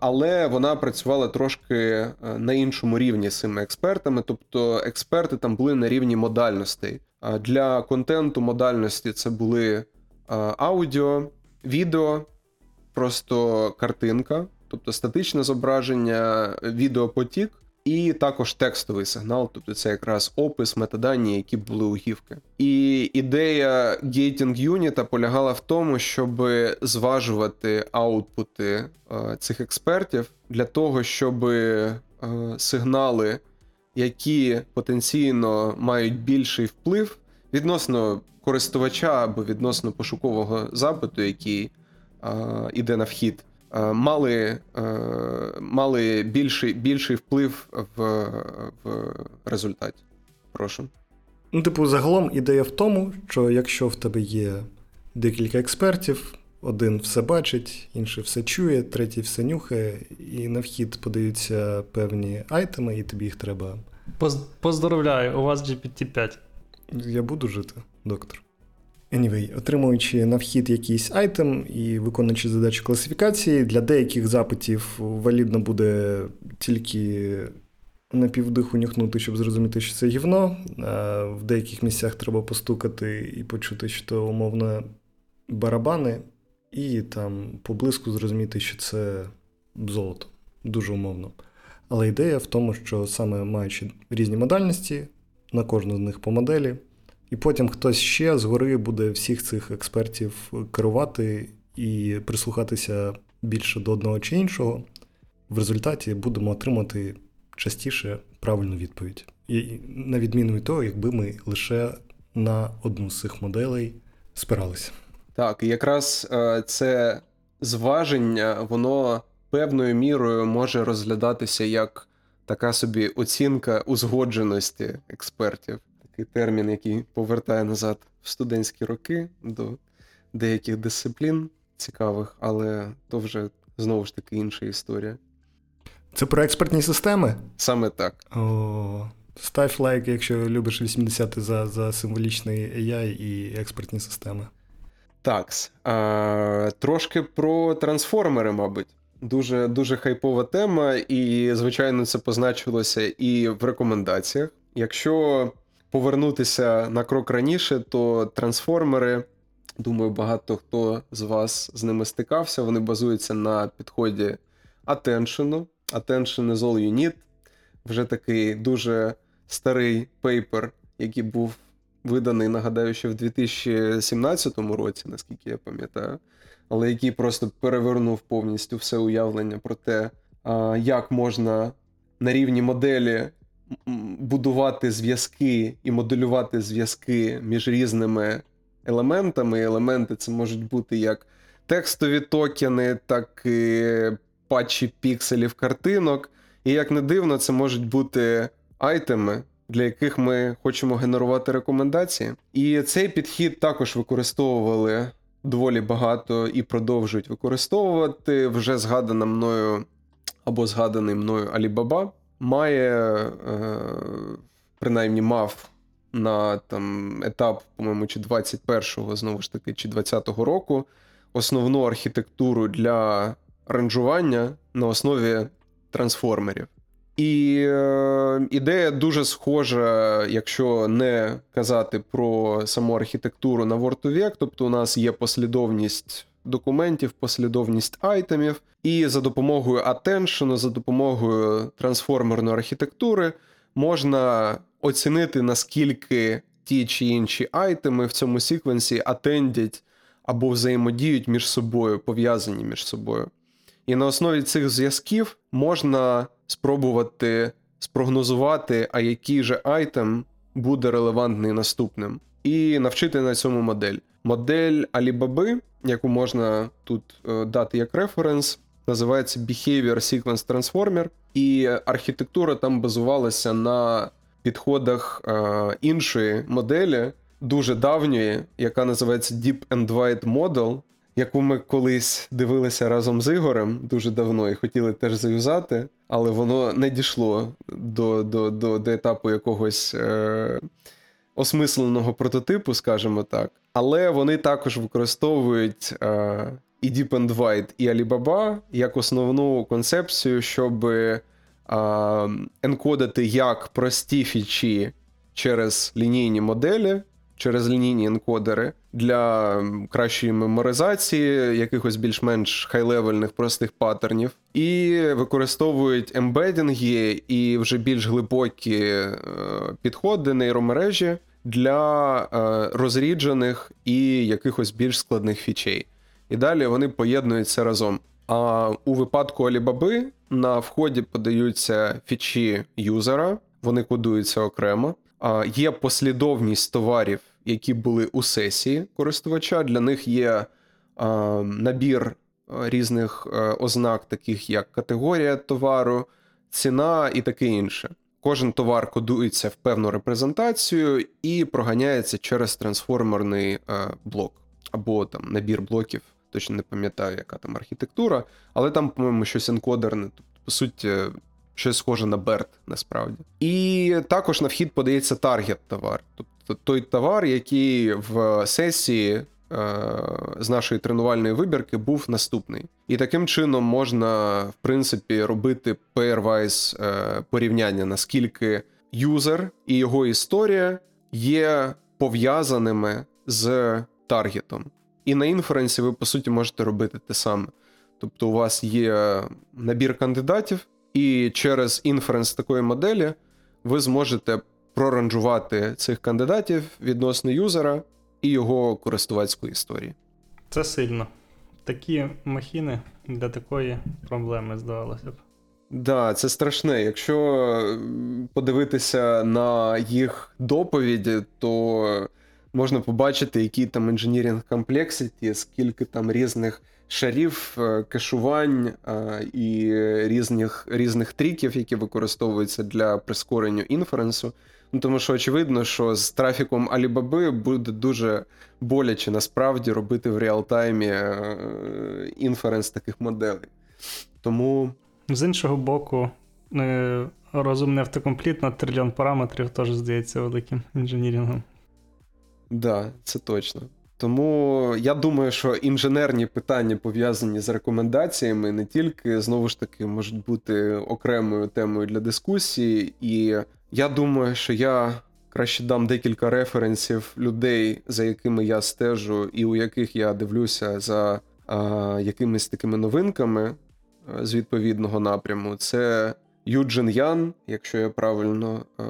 Але вона працювала трошки е, на іншому рівні з цими експертами. Тобто експерти там були на рівні модальностей. А Для контенту модальності це були е, аудіо, відео, просто картинка, тобто статичне зображення, відеопотік, і також текстовий сигнал, тобто це якраз опис, метадані, які були у гіфки. І ідея gating юніта полягала в тому, щоб зважувати аутпути е, цих експертів для того, щоб е, сигнали, які потенційно мають більший вплив відносно користувача або відносно пошукового запиту, який іде на вхід, е, мали, е, мали більший, більший вплив в, в результаті. Прошу. Ну, типу, загалом ідея в тому, що якщо в тебе є декілька експертів, один все бачить, інший все чує, третій все нюхає, і на вхід подаються певні айтеми, і тобі їх треба. Поз- Поздоровляю, у вас GPT-5. Я буду жити, доктор. Anyway, отримуючи на вхід якийсь айтем і виконуючи задачу класифікації, для деяких запитів валідно буде тільки на півдиху нюхнути, щоб зрозуміти, що це гівно. В деяких місцях треба постукати і почути, що то умовно барабани, і там поблизьку зрозуміти, що це золото. Дуже умовно. Але ідея в тому, що саме маючи різні модальності, на кожну з них по моделі, і потім хтось ще згори буде всіх цих експертів керувати і прислухатися більше до одного чи іншого. В результаті будемо отримати частіше правильну відповідь. І на відміну від того, якби ми лише на одну з цих моделей спиралися. Так, і якраз е, це зваження, воно певною мірою може розглядатися як така собі оцінка узгодженості експертів. Такий термін, який повертає назад в студентські роки до деяких дисциплін цікавих, але то вже знову ж таки інша історія. Це про експертні системи. Саме так. О, став лайк, якщо любиш 80 за, за символічний AI і експертні системи. Такс. А, трошки про трансформери, мабуть. Дуже дуже хайпова тема, і, звичайно, це позначилося і в рекомендаціях. Якщо повернутися на крок раніше, то трансформери, думаю, багато хто з вас з ними стикався. Вони базуються на підході attention. Attention is all you need. Вже такий дуже старий пейпер, який був виданий, нагадаю, ще в 2017 році, наскільки я пам'ятаю, але який просто перевернув повністю все уявлення про те, як можна на рівні моделі будувати зв'язки і моделювати зв'язки між різними елементами. Елементи це можуть бути як текстові токени, так і патчі пікселів картинок. І як не дивно, це можуть бути айтеми, для яких ми хочемо генерувати рекомендації. І цей підхід також використовували доволі багато і продовжують використовувати. Вже згадана мною або згаданий мною Alibaba має, е, принаймні мав на там етап, по-моєму, чи 21-го, знову ж таки, чи 20-го року основну архітектуру для ранжування на основі трансформерів. І е, ідея дуже схожа, якщо не казати про саму архітектуру на Word2Vec, тобто у нас є послідовність документів, послідовність айтемів, і за допомогою attention, за допомогою трансформерної архітектури можна оцінити, наскільки ті чи інші item и в цьому sequence і attend ять або взаємодіють між собою, пов'язані між собою. І на основі цих зв'язків можна спробувати спрогнозувати, а який же item буде релевантний наступним, і навчити на цьому модель. Модель Alibaba, яку можна тут е, дати як reference, називається Behavior Sequence Transformer, і архітектура там базувалася на підходах е, іншої моделі, дуже давньої, яка називається Deep and Wide Model, яку ми колись дивилися разом з Ігорем дуже давно і хотіли теж заюзати, але воно не дійшло до, до, до, до етапу якогось е, осмисленого прототипу, скажімо так. Але вони також використовують е, і Deep and Wide, і Alibaba як основну концепцію, щоб е, енкодити як прості фічі через лінійні моделі через лінійні енкодери для кращої меморизації, якихось більш-менш хай-левельних простих паттернів, і використовують ембедінги і вже більш глибокі е, підходи нейромережі для е, розріджених і якихось більш складних фічей. І далі вони поєднуються разом. А у випадку Alibaba на вході подаються фічі юзера, вони кодуються окремо. А Є послідовність товарів, які були у сесії користувача. Для них є набір різних е, ознак, таких як категорія товару, ціна і таке інше. Кожен товар кодується в певну репрезентацію і проганяється через трансформерний е, блок або там набір блоків. Точно не пам'ятаю, яка там архітектура, але там, по-моєму, щось енкодерне. Тобто, по суті, щось схоже на BERT, насправді. І також на вхід подається таргет товар, тобто той товар, який в сесії. Е, з нашої тренувальної вибірки був наступний. І таким чином можна, в принципі, робити pairwise е, порівняння, наскільки юзер і його історія є пов'язаними з таргетом. І на інференсі ви, по суті, можете робити те саме. Тобто, у вас є набір кандидатів, і через інференс такої моделі ви зможете проранжувати цих кандидатів відносно юзера і його користувацької історії. Це сильно. Такі махіни для такої проблеми, здавалося б. Да, це страшне. Якщо подивитися на їх доповіді, то можна побачити, який там engineering complexity, скільки там різних шарів, е, кешувань е, і різних, різних тріків, які використовуються для прискорення інференсу. Ну, тому що очевидно, що з трафіком Alibaba буде дуже боляче насправді робити в реалтаймі е, інференс таких моделей. Тому З іншого боку, е, розумний автокомпліт на трильйон параметрів теж здається великим інженірінгом. Да, це точно. Тому я думаю, що інженерні питання пов'язані з рекомендаціями не тільки знову ж таки можуть бути окремою темою для дискусії, і я думаю, що я краще дам декілька референсів людей, за якими я стежу, і у яких я дивлюся за а, якимись такими новинками з відповідного напряму. Це Юджин Ян, якщо я правильно е,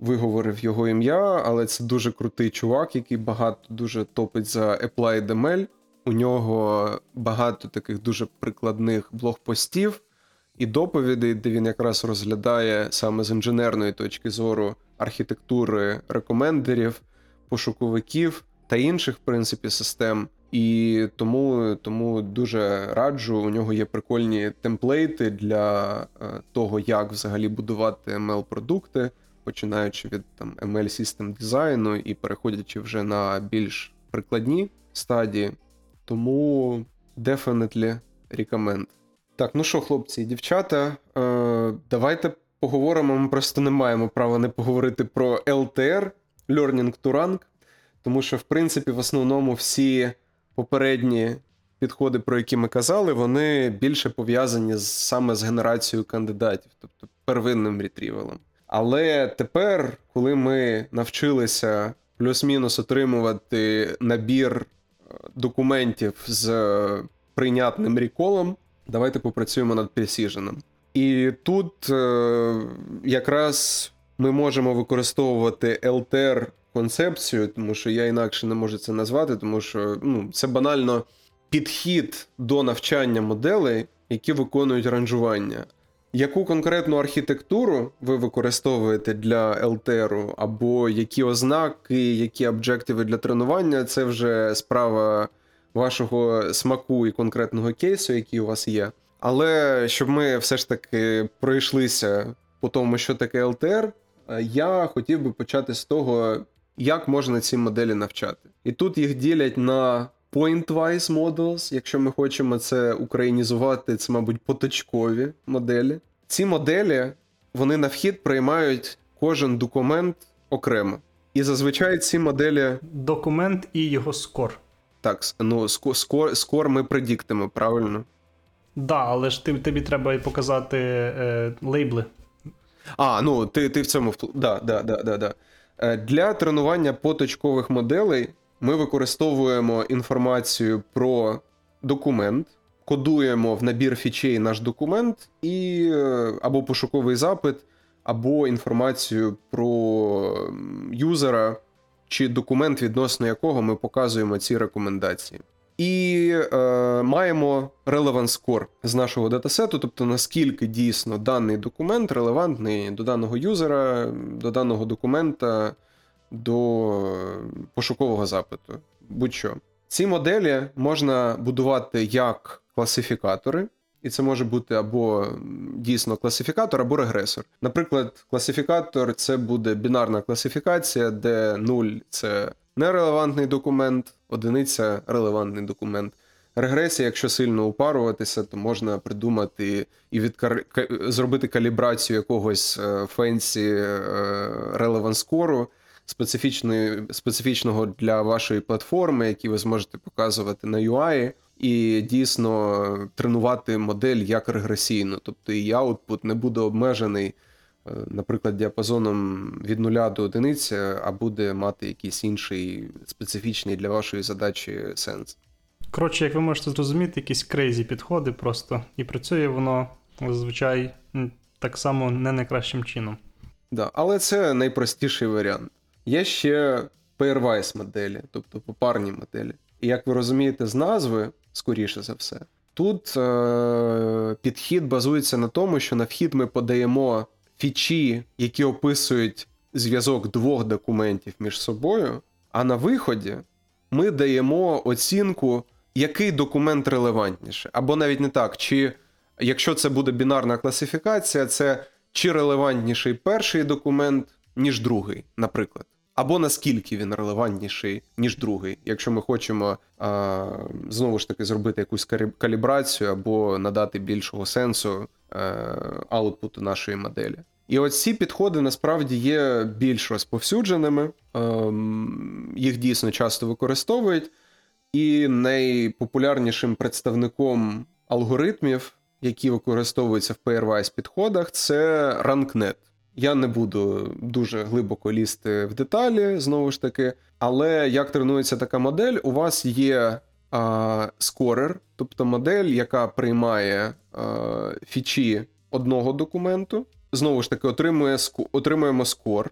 виговорив його ім'я, але це дуже крутий чувак, який багато дуже топить за Applied ML. У нього багато таких дуже прикладних блогпостів і доповідей, де він якраз розглядає саме з інженерної точки зору архітектури рекомендерів, пошуковиків та інших, в принципі, систем. І тому, тому дуже раджу. У нього є прикольні темплейти для е, того, як взагалі будувати ML-продукти, починаючи від там ML System дизайну і переходячи вже на більш прикладні стадії. Тому definitely recommend. Так, ну що, хлопці і дівчата, е, давайте поговоримо. Ми просто не маємо права не поговорити про LTR, Learning to Rank, тому що, в принципі, в основному всі попередні підходи, про які ми казали, вони більше пов'язані з, саме з генерацією кандидатів, тобто первинним ретрівелем. Але тепер, коли ми навчилися плюс-мінус отримувати набір е, документів з прийнятним реколом, давайте попрацюємо над пресіженом. І тут е, якраз ми можемо використовувати LTR концепцію, тому що я інакше не можу це назвати, тому що ну, це банально підхід до навчання моделей, які виконують ранжування. Яку конкретну архітектуру ви використовуєте для LTR, або які ознаки, які об'єктиви для тренування, це вже справа вашого смаку і конкретного кейсу, який у вас є. Але щоб ми все ж таки пройшлися по тому, що таке LTR, е, я хотів би почати з того, як можна ці моделі навчати. І тут їх ділять на point-wise models, якщо ми хочемо це українізувати, це, мабуть, поточкові моделі. Ці моделі вони на вхід приймають кожен документ окремо. І зазвичай ці моделі Документ і його скор. Так, ну, ско- скор, скор ми предіктимо, правильно? Да, але ж ти, тобі треба і показати е, лейбли. А, ну ти, ти в цьому впл... да, да, да, да, да. Е, Для тренування поточкових моделей ми використовуємо інформацію про документ, кодуємо в набір фічей наш документ і е, або пошуковий запит, або інформацію про юзера чи документ, відносно якого ми показуємо ці рекомендації. І е, маємо relevance score з нашого датасету, тобто наскільки дійсно даний документ релевантний до даного юзера, до даного документа, до пошукового запиту. Будь-що. Ці моделі можна будувати як класифікатори, і це може бути або дійсно класифікатор, або регресор. Наприклад, класифікатор це буде бінарна класифікація, де 0 це нерелевантний документ, одиниця релевантний документ. Регресія, якщо сильно упаруватися, то можна придумати і відкар... зробити калібрацію якогось е, фенсі score, специфічної, специфічного для вашої платформи, які ви зможете показувати на UI, і дійсно тренувати модель як регресійну. Тобто її output не буде обмежений е, наприклад, діапазоном від 0 до 1, а буде мати якийсь інший специфічний для вашої задачі сенс. Коротше, як ви можете зрозуміти, якісь крейзі підходи просто, і працює воно зазвичай так само не найкращим чином. Да, але це найпростіший варіант. Є ще pairwise моделі, тобто попарні моделі. І як ви розумієте з назви, скоріше за все, тут е- підхід базується на тому, що на вхід ми подаємо фічі, які описують зв'язок двох документів між собою, а на виході ми даємо оцінку, який документ релевантніше. Або навіть не так, чи якщо це буде бінарна класифікація, це чи релевантніший перший документ, ніж другий, наприклад. Або наскільки він релевантніший, ніж другий, якщо ми хочемо а, знову ж таки зробити якусь калібрацію або надати більшого сенсу е, аутпуту нашої моделі. І от ці підходи насправді є більш розповсюдженими, ем, їх дійсно часто використовують, і найпопулярнішим представником алгоритмів, які використовуються в pairwise підходах, це RankNet. Я не буду дуже глибоко лізти в деталі, знову ж таки, але як тренується така модель, у вас є а, скорер, тобто модель, яка приймає а, фічі одного документу, знову ж таки, отримує, отримуємо скор.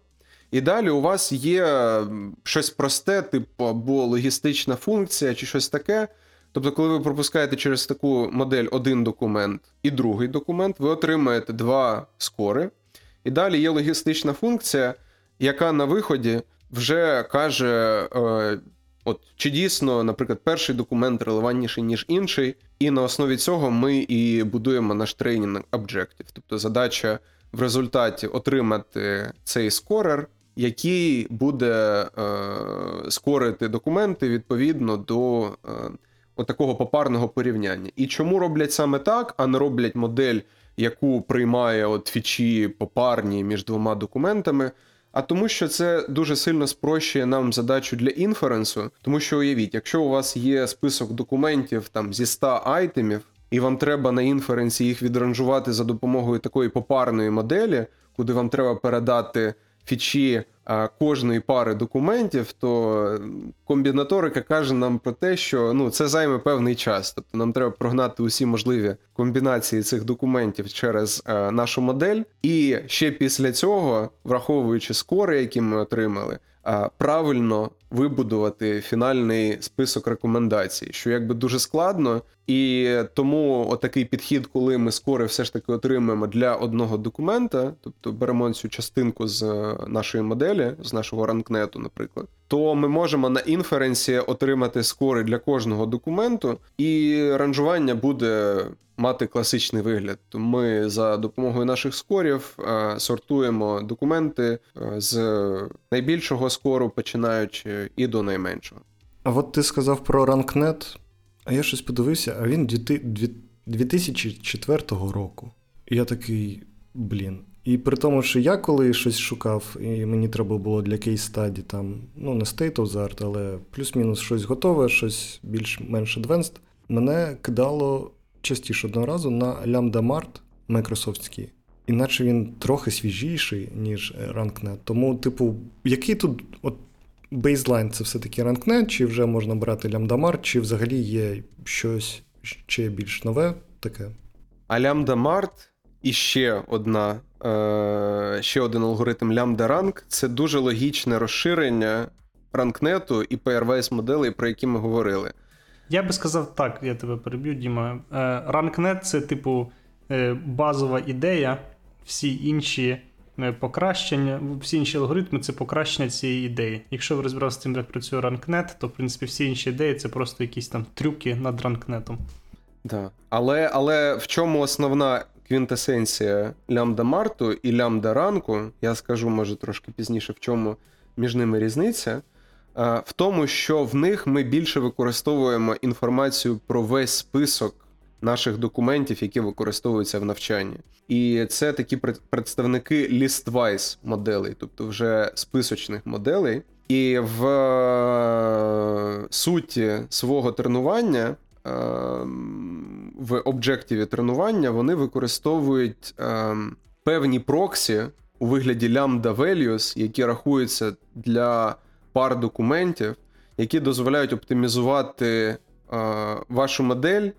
І далі у вас є щось просте, типу або логістична функція, чи щось таке. Тобто, коли ви пропускаєте через таку модель один документ і другий документ, ви отримаєте два скори. І далі є логістична функція, яка на виході вже каже, е, от чи дійсно, наприклад, перший документ релевантніший, ніж інший, і на основі цього ми і будуємо наш тренінг об'єктив. Тобто задача в результаті отримати цей скорер, який буде е, скорити документи відповідно до е, отакого попарного порівняння. І чому роблять саме так, а не роблять модель, яку приймає от фічі попарні між двома документами? А тому, що це дуже сильно спрощує нам задачу для інференсу, тому що уявіть, якщо у вас є список документів там зі 100 айтемів, і вам треба на інференсі їх відранжувати за допомогою такої попарної моделі, куди вам треба передати фічі кожної пари документів, то комбінаторика каже нам про те, що ну це займе певний час. Тобто нам треба прогнати усі можливі комбінації цих документів через е, нашу модель, і ще після цього, враховуючи скори, які ми отримали, правильно вибудувати фінальний список рекомендацій, що якби дуже складно, і тому отакий підхід, коли ми скори все ж таки отримаємо для одного документа, тобто беремо цю частинку з е, нашої моделі, з нашого ранкнету, наприклад, то ми можемо на інференсі отримати скори для кожного документу, і ранжування буде мати класичний вигляд. Ми за допомогою наших скорів е, сортуємо документи е, з найбільшого скору, починаючи і до найменшого. А от ти сказав про RankNet, а я щось подивився, а він діти- дві- 2004 року. І я такий, блін. І при тому, що я коли щось шукав, і мені треба було для кейс-стаді там, ну, не state of the art, але плюс-мінус щось готове, щось більш-менш advanced, мене кидало частіше одного разу на Lambda Mart майкрософтський. Іначе він трохи свіжіший, ніж RankNet. Тому, типу, який тут от бейзлайн це все-таки RankNet, чи вже можна брати LambdaMart, чи взагалі є щось ще більш нове таке? А Lambda Mart і ще одна, е, ще один алгоритм Lambda Rank це дуже логічне розширення ранкнету і pairwise моделей, про які ми говорили. Я би сказав так, я тебе переб'ю, Діма. Е, RankNet це, типу, е, базова ідея, всі інші покращення, всі інші алгоритми це покращення цієї ідеї. Якщо ви розбиралися з тим, як працює RankNet, то в принципі всі інші ідеї це просто якісь там трюки над RankNet. Да. Але, але в чому основна квінтесенція лямбда Марту і лямбда ранку, я скажу, може, трошки пізніше, в чому між ними різниця. В тому, що в них ми більше використовуємо інформацію про весь список наших документів, які використовуються в навчанні. І це такі представники list-wise моделей, тобто вже списочних моделей. І в е, суті свого тренування в об'єктиві тренування вони використовують ем, певні проксі у вигляді lambda values, які рахуються для пар документів, які дозволяють оптимізувати е, вашу модель,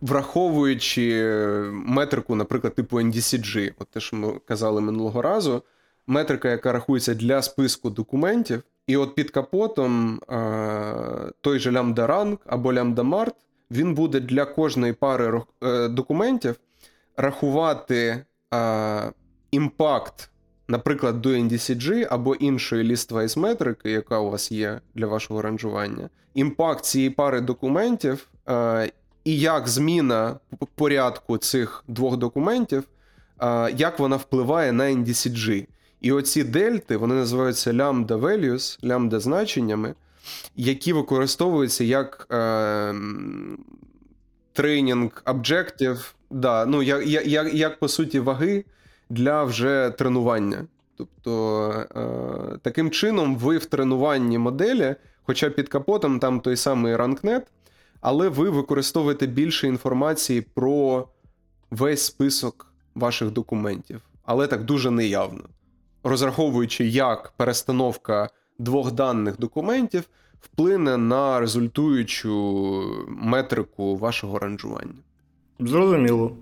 враховуючи метрику, наприклад, типу NDCG, от те, що ми казали минулого разу, метрика, яка рахується для списку документів, і от під капотом е, той же lambda rank або lambda mart, він буде для кожної пари е, документів рахувати е, impact, наприклад, до NDCG або іншої list-wise метрики, яка у вас є для вашого ранжування, impact цієї пари документів, і як зміна порядку цих двох документів, як вона впливає на NDCG. І оці дельти, вони називаються lambda values, lambda значеннями, які використовуються як е, тренінг objective, да, ну, як, як, як по суті ваги для вже тренування. Тобто, е, таким чином, ви в тренуванні моделі, хоча під капотом там той самий RankNet, але ви використовуєте більше інформації про весь список ваших документів, але так дуже неявно. Розраховуючи, як перестановка двох даних документів вплине на результуючу метрику вашого ранжування. Зрозуміло.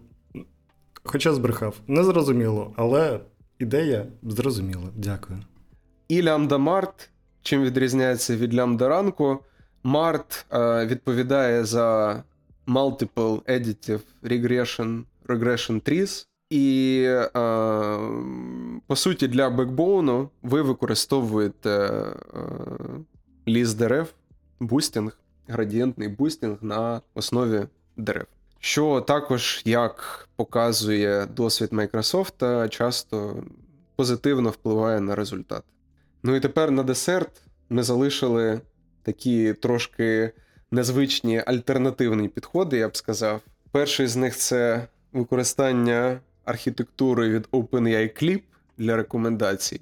Хоча збрехав. Не зрозуміло, але ідея зрозуміла. Дякую. І лямбда Март, чим відрізняється від лямбда ранку, Март е, відповідає за multiple additive regression, regression trees. І, е, по суті, для бекбоуну ви використовуєте е, ліс дерев, бустінг, градієнтний бустінг на основі дерев. Що також, як показує досвід Microsoft, часто позитивно впливає на результат. Ну і тепер на десерт ми залишили такі трошки незвичні альтернативні підходи, я б сказав. Перший з них це використання архітектури від OpenAI Clip для рекомендацій.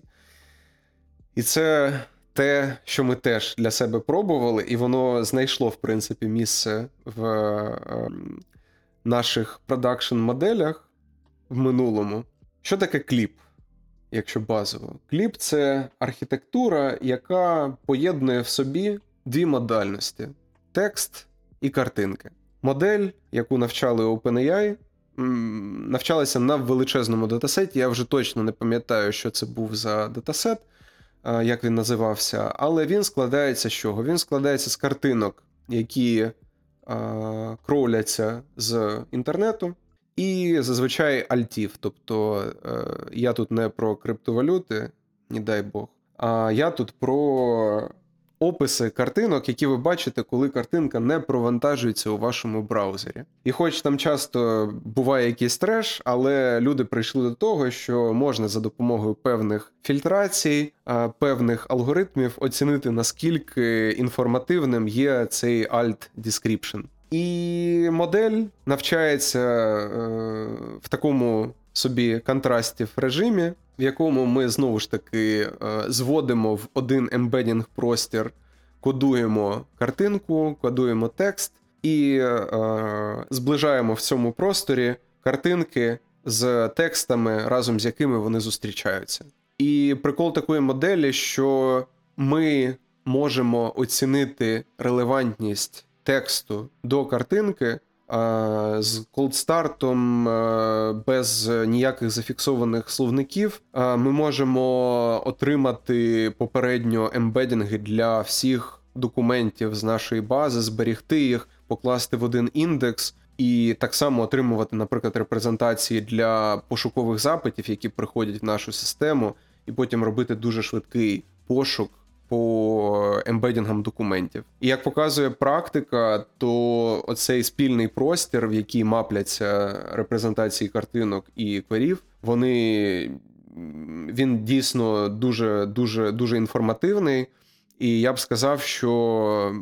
І це те, що ми теж для себе пробували, і воно знайшло, в принципі, місце в е, наших продакшн-моделях в минулому. Що таке кліп? якщо базово. Кліп це архітектура, яка поєднує в собі дві модальності: текст і картинки. Модель, яку навчали OpenAI, м, навчалася на величезному датасеті. Я вже точно не пам'ятаю, що це був за датасет, як він називався, але він складається з чого? Він складається з картинок, які а, кроуляться з інтернету. І зазвичай альтів. Тобто е, я тут не про криптовалюти, не дай Бог, а я тут про описи картинок, які ви бачите, коли картинка не провантажується у вашому браузері. І хоч там часто буває якийсь треш, але люди прийшли до того, що можна за допомогою певних фільтрацій, певних алгоритмів оцінити, наскільки інформативним є цей alt description. І модель навчається е, в такому собі контрастів режимі, в якому ми знову ж таки е, зводимо в один ембедінг простір, кодуємо картинку, кодуємо текст і е, зближаємо в цьому просторі картинки з текстами, разом з якими вони зустрічаються. І прикол такої моделі, що ми можемо оцінити релевантність тексту до картинки з колдстартом без ніяких зафіксованих словників. Ми можемо отримати попередньо ембедінги для всіх документів з нашої бази, зберігти їх, покласти в один індекс. І так само отримувати, наприклад, репрезентації для пошукових запитів, які приходять в нашу систему, і потім робити дуже швидкий пошук по ембедінгам документів. І як показує практика, то оцей спільний простір, в який мапляться репрезентації картинок і кверів, вони він дійсно дуже дуже дуже інформативний. І я б сказав, що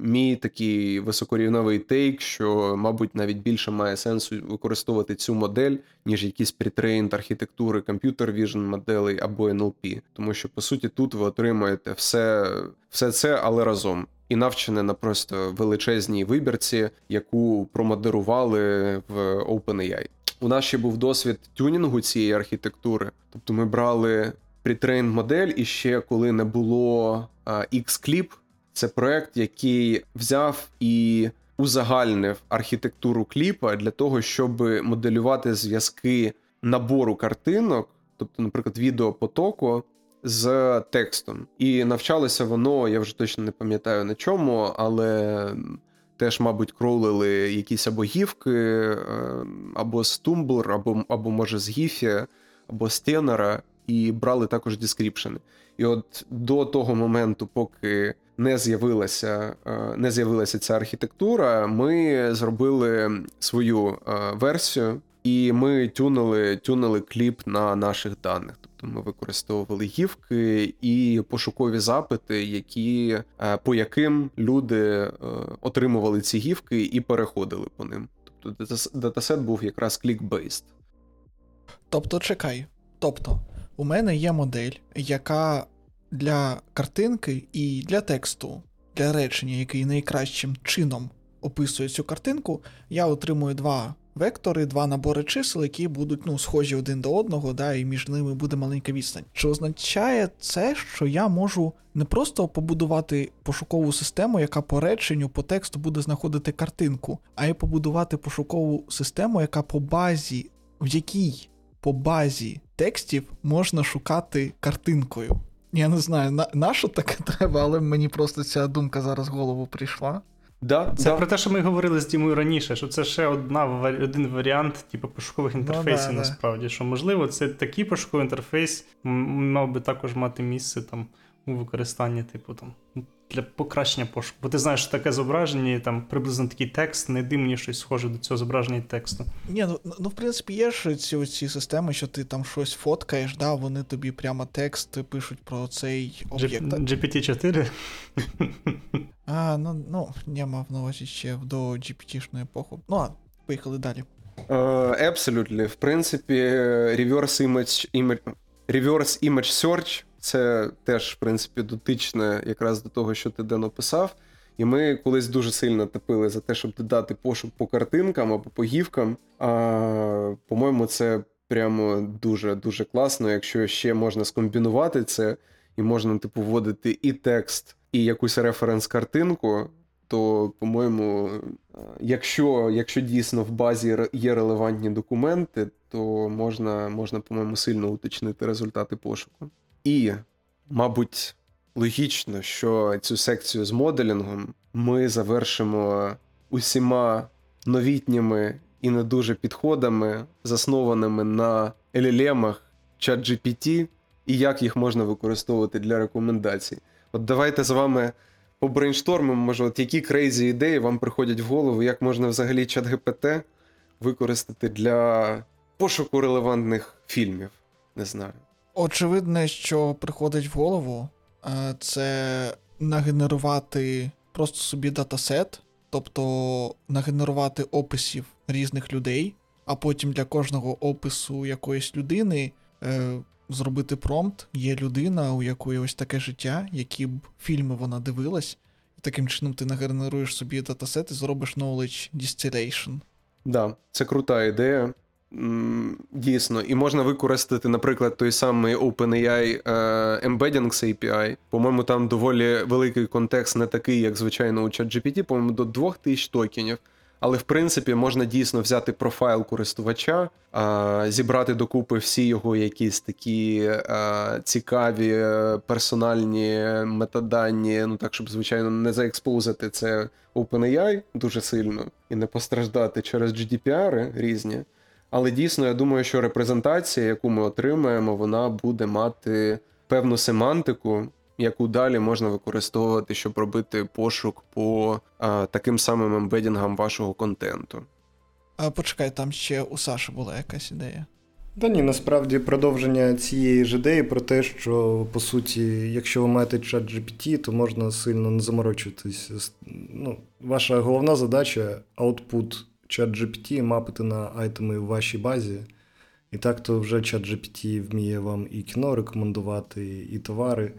мій такий високорівневий тейк, що, мабуть, навіть більше має сенсу використовувати цю модель, ніж якісь притрейнд архітектури комп'ютер vision моделей або NLP. Тому що, по суті, тут ви отримаєте все, все це, але разом. І навчене на просто величезній вибірці, яку промодерували в OpenAI. у нас ще був досвід тюнінгу цієї архітектури. Тобто ми брали pretrained модель, і ще коли не було Xclip, це проект, який взяв і узагальнив архітектуру кліпа для того, щоб моделювати зв'язки набору картинок, тобто, наприклад, відеопотоку з текстом. І навчалося воно, я вже точно не пам'ятаю на чому, але теж, мабуть, кролили якісь або гівки, е, або з Tumblr, або, або може з Гіфі, або з Тенора, і брали також дескріпшени. І от до того моменту, поки не з'явилася, е, не з'явилася ця архітектура, ми зробили свою е, версію, і ми тюнили, тюнили кліп на наших даних. Тобто ми використовували гівки і пошукові запити, які, е, по яким люди отримували ці гівки і переходили по ним. Тобто датасет був якраз клік-бейст. Тобто, чекай. Тобто, у мене є модель, яка для картинки і для тексту, для речення, який найкращим чином описує цю картинку, я отримую два вектори, два набори чисел, які будуть ну, схожі один до одного, да, і між ними буде маленька відстань. Чи означає це, що я можу не просто побудувати пошукову систему, яка по реченню, по тексту буде знаходити картинку, а й побудувати пошукову систему, яка по базі, в якій по базі текстів можна шукати картинкою. Я не знаю, на, на що таке треба, але мені просто ця думка зараз в голову прийшла. Да, Це да. про те, що ми говорили з Дімою раніше, що це ще одна один варіант, типу, пошукових інтерфейсів, Ну, да, насправді. Що можливо, це такий пошуковий інтерфейс мав би також мати місце там у використанні, типу, там, для покращення пошуку. Бо ти знаєш, що таке зображення, і там приблизно такий текст, знайди мені щось схоже до цього зображення і тексту. Ні, ну, ну в принципі, є ж ці, ці системи, що ти там щось фоткаєш, да, вони тобі прямо текст пишуть про цей об'єкт. GPT-4? А, ну, ну, я мав на увазі ще до GPT-шної епоху. Ну, а, поїхали далі. Абсолютно. В принципі, reverse image, image, reverse image search це теж, в принципі, дотичне якраз до того, що ти Ден описав. І ми колись дуже сильно топили за те, щоб додати пошук по картинкам або по гівкам. А, По-моєму, це прямо дуже-дуже класно, якщо ще можна скомбінувати це, і можна, типу, вводити і текст, і якусь референс-картинку. То, по-моєму, якщо якщо дійсно в базі є релевантні документи, то можна, можна по-моєму, сильно уточнити результати пошуку. І, мабуть, логічно, що цю секцію з моделінгом ми завершимо усіма новітніми і не дуже підходами, заснованими на LLM, ChatGPT, і як їх можна використовувати для рекомендацій. От давайте з вами побрейнштормимо, може, от які крейзі ідеї вам приходять в голову, як можна взагалі чат GPT використати для пошуку релевантних фільмів. Не знаю. Очевидне, що приходить в голову, е, це нагенерувати просто собі датасет, тобто нагенерувати описів різних людей, а потім для кожного опису якоїсь людини е, зробити промпт. Є людина, у якої ось таке життя, які б фільми вона дивилась, і таким чином ти нагенеруєш собі датасет і зробиш knowledge distillation. Да, це крута ідея. Дійсно, і можна використати, наприклад, той самий OpenAI Embeddings API. По-моєму, там доволі великий контекст, не такий, як звичайно у ChatGPT, по-моєму, до 2000 токенів. Але в принципі можна дійсно взяти профайл користувача, зібрати докупи всі його якісь такі цікаві персональні метадані, ну так, щоб, звичайно, не заекспозити це OpenAI дуже сильно і не постраждати через GDPR різні. Але дійсно, я думаю, що репрезентація, яку ми отримаємо, вона буде мати певну семантику, яку далі можна використовувати, щоб робити пошук по а, таким самим ембедінгам вашого контенту. А почекай, там ще у Саші була якась ідея. Та ні, насправді продовження цієї ж ідеї про те, що по суті, якщо ви маєте чат GPT, то можна сильно не заморочуватись. Ну, Ваша головна задача output чат GPT мапити на айтеми в вашій базі. І так то вже чат GPT вміє вам і кіно рекомендувати, і товари.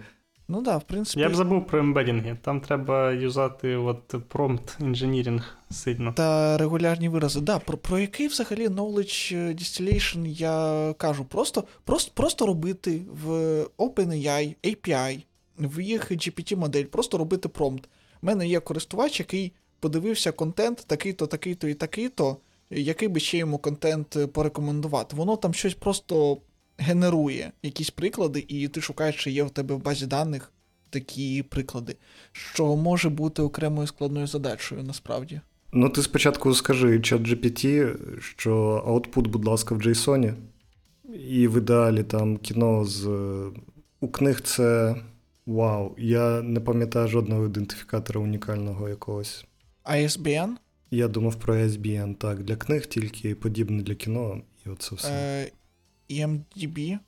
Ну да, в принципі. Я б забув про ембедінги. Там треба юзати от prompt engineering сильно. Та регулярні вирази. Да, про, про який взагалі knowledge distillation я кажу? Просто, просто, просто робити в OpenAI API, в їх GPT-модель, просто робити промпт. У мене є користувач, який подивився контент такий-то, такий-то і такий-то, який би ще йому контент е, порекомендувати. Воно там щось просто генерує, якісь приклади, і ти шукаєш, чи є в тебе в базі даних такі приклади, що може бути окремою складною задачею насправді. Ну, ти спочатку скажи ChatGPT, що output, будь ласка, в JSON, і в ідеалі там кіно з. У книг це вау. Я не пам'ятаю жодного ідентифікатора унікального якогось. ISBN Я думав про SBN, так, для книг тільки подібне для кіно, і оце все. Е, EMDB.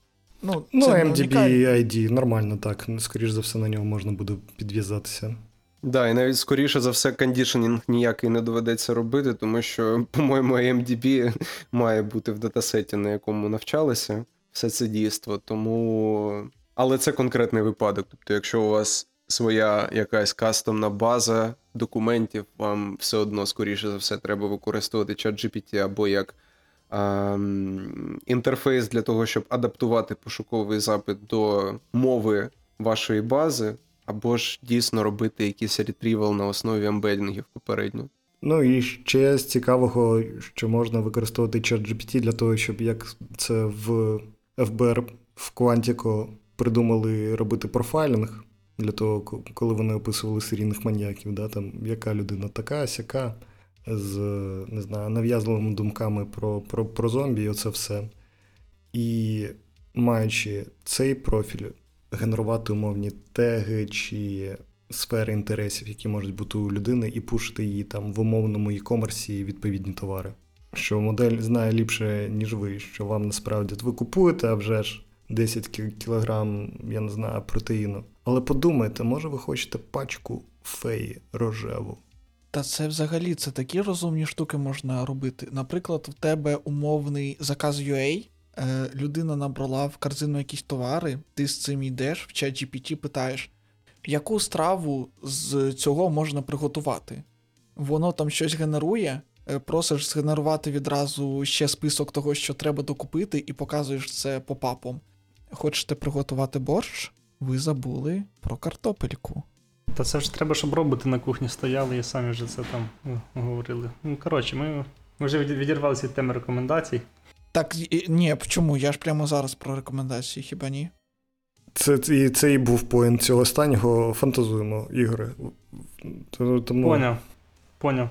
Ну, ну, це MDB і ID, нормально так. Скоріш за все, на нього можна буде підв'язатися. Да, і навіть скоріше за все, кондішенінг ніякий не доведеться робити, тому що, по-моєму, AMDB має бути в датасеті, на якому навчалися все це дійство. Тому. Але це конкретний випадок. Тобто, якщо у вас своя якась кастомна база документів, вам все одно, скоріше за все, треба використовувати ChatGPT або як ем, інтерфейс для того, щоб адаптувати пошуковий запит до мови вашої бази, або ж дійсно робити якийсь ретрівал на основі ембедінгів попередньо. Ну і ще з цікавого, що можна використовувати ChatGPT для того, щоб як це в FBR в Quantico придумали робити профайлінг для того, коли вони описували серійних маньяків, да, там, яка людина така, сяка, з не знаю, нав'язливими думками про, про, про зомбі, і оце все. І маючи цей профіль, генерувати умовні теги чи сфери інтересів, які можуть бути у людини, і пушити її там в умовному e-комерсі відповідні товари. Що модель знає ліпше, ніж ви, що вам насправді ви купуєте, а вже ж 10 кі- кілограм, я не знаю, протеїну. Але подумайте, може ви хочете пачку феї рожеву. Та це взагалі це такі розумні штуки можна робити. Наприклад, в тебе умовний заказ UA, е, людина набрала в корзину якісь товари, ти з цим йдеш, в чат GPT питаєш, яку страву з цього можна приготувати. Воно там щось генерує, е, просиш згенерувати відразу ще список того, що треба докупити, і показуєш це popup ом. Хочете приготувати борщ? Ви забули про картопельку. Та це ж треба, щоб роботи на кухні стояли і самі вже це там ну, говорили. Ну, коротше, ми, ми вже відірвалися від теми рекомендацій. Так, ні, чому? Я ж прямо зараз про рекомендації, хіба ні? Це, це, і це і був point цього останнього. Фантазуємо ігри. Тому- Тому Поняв. Поняв.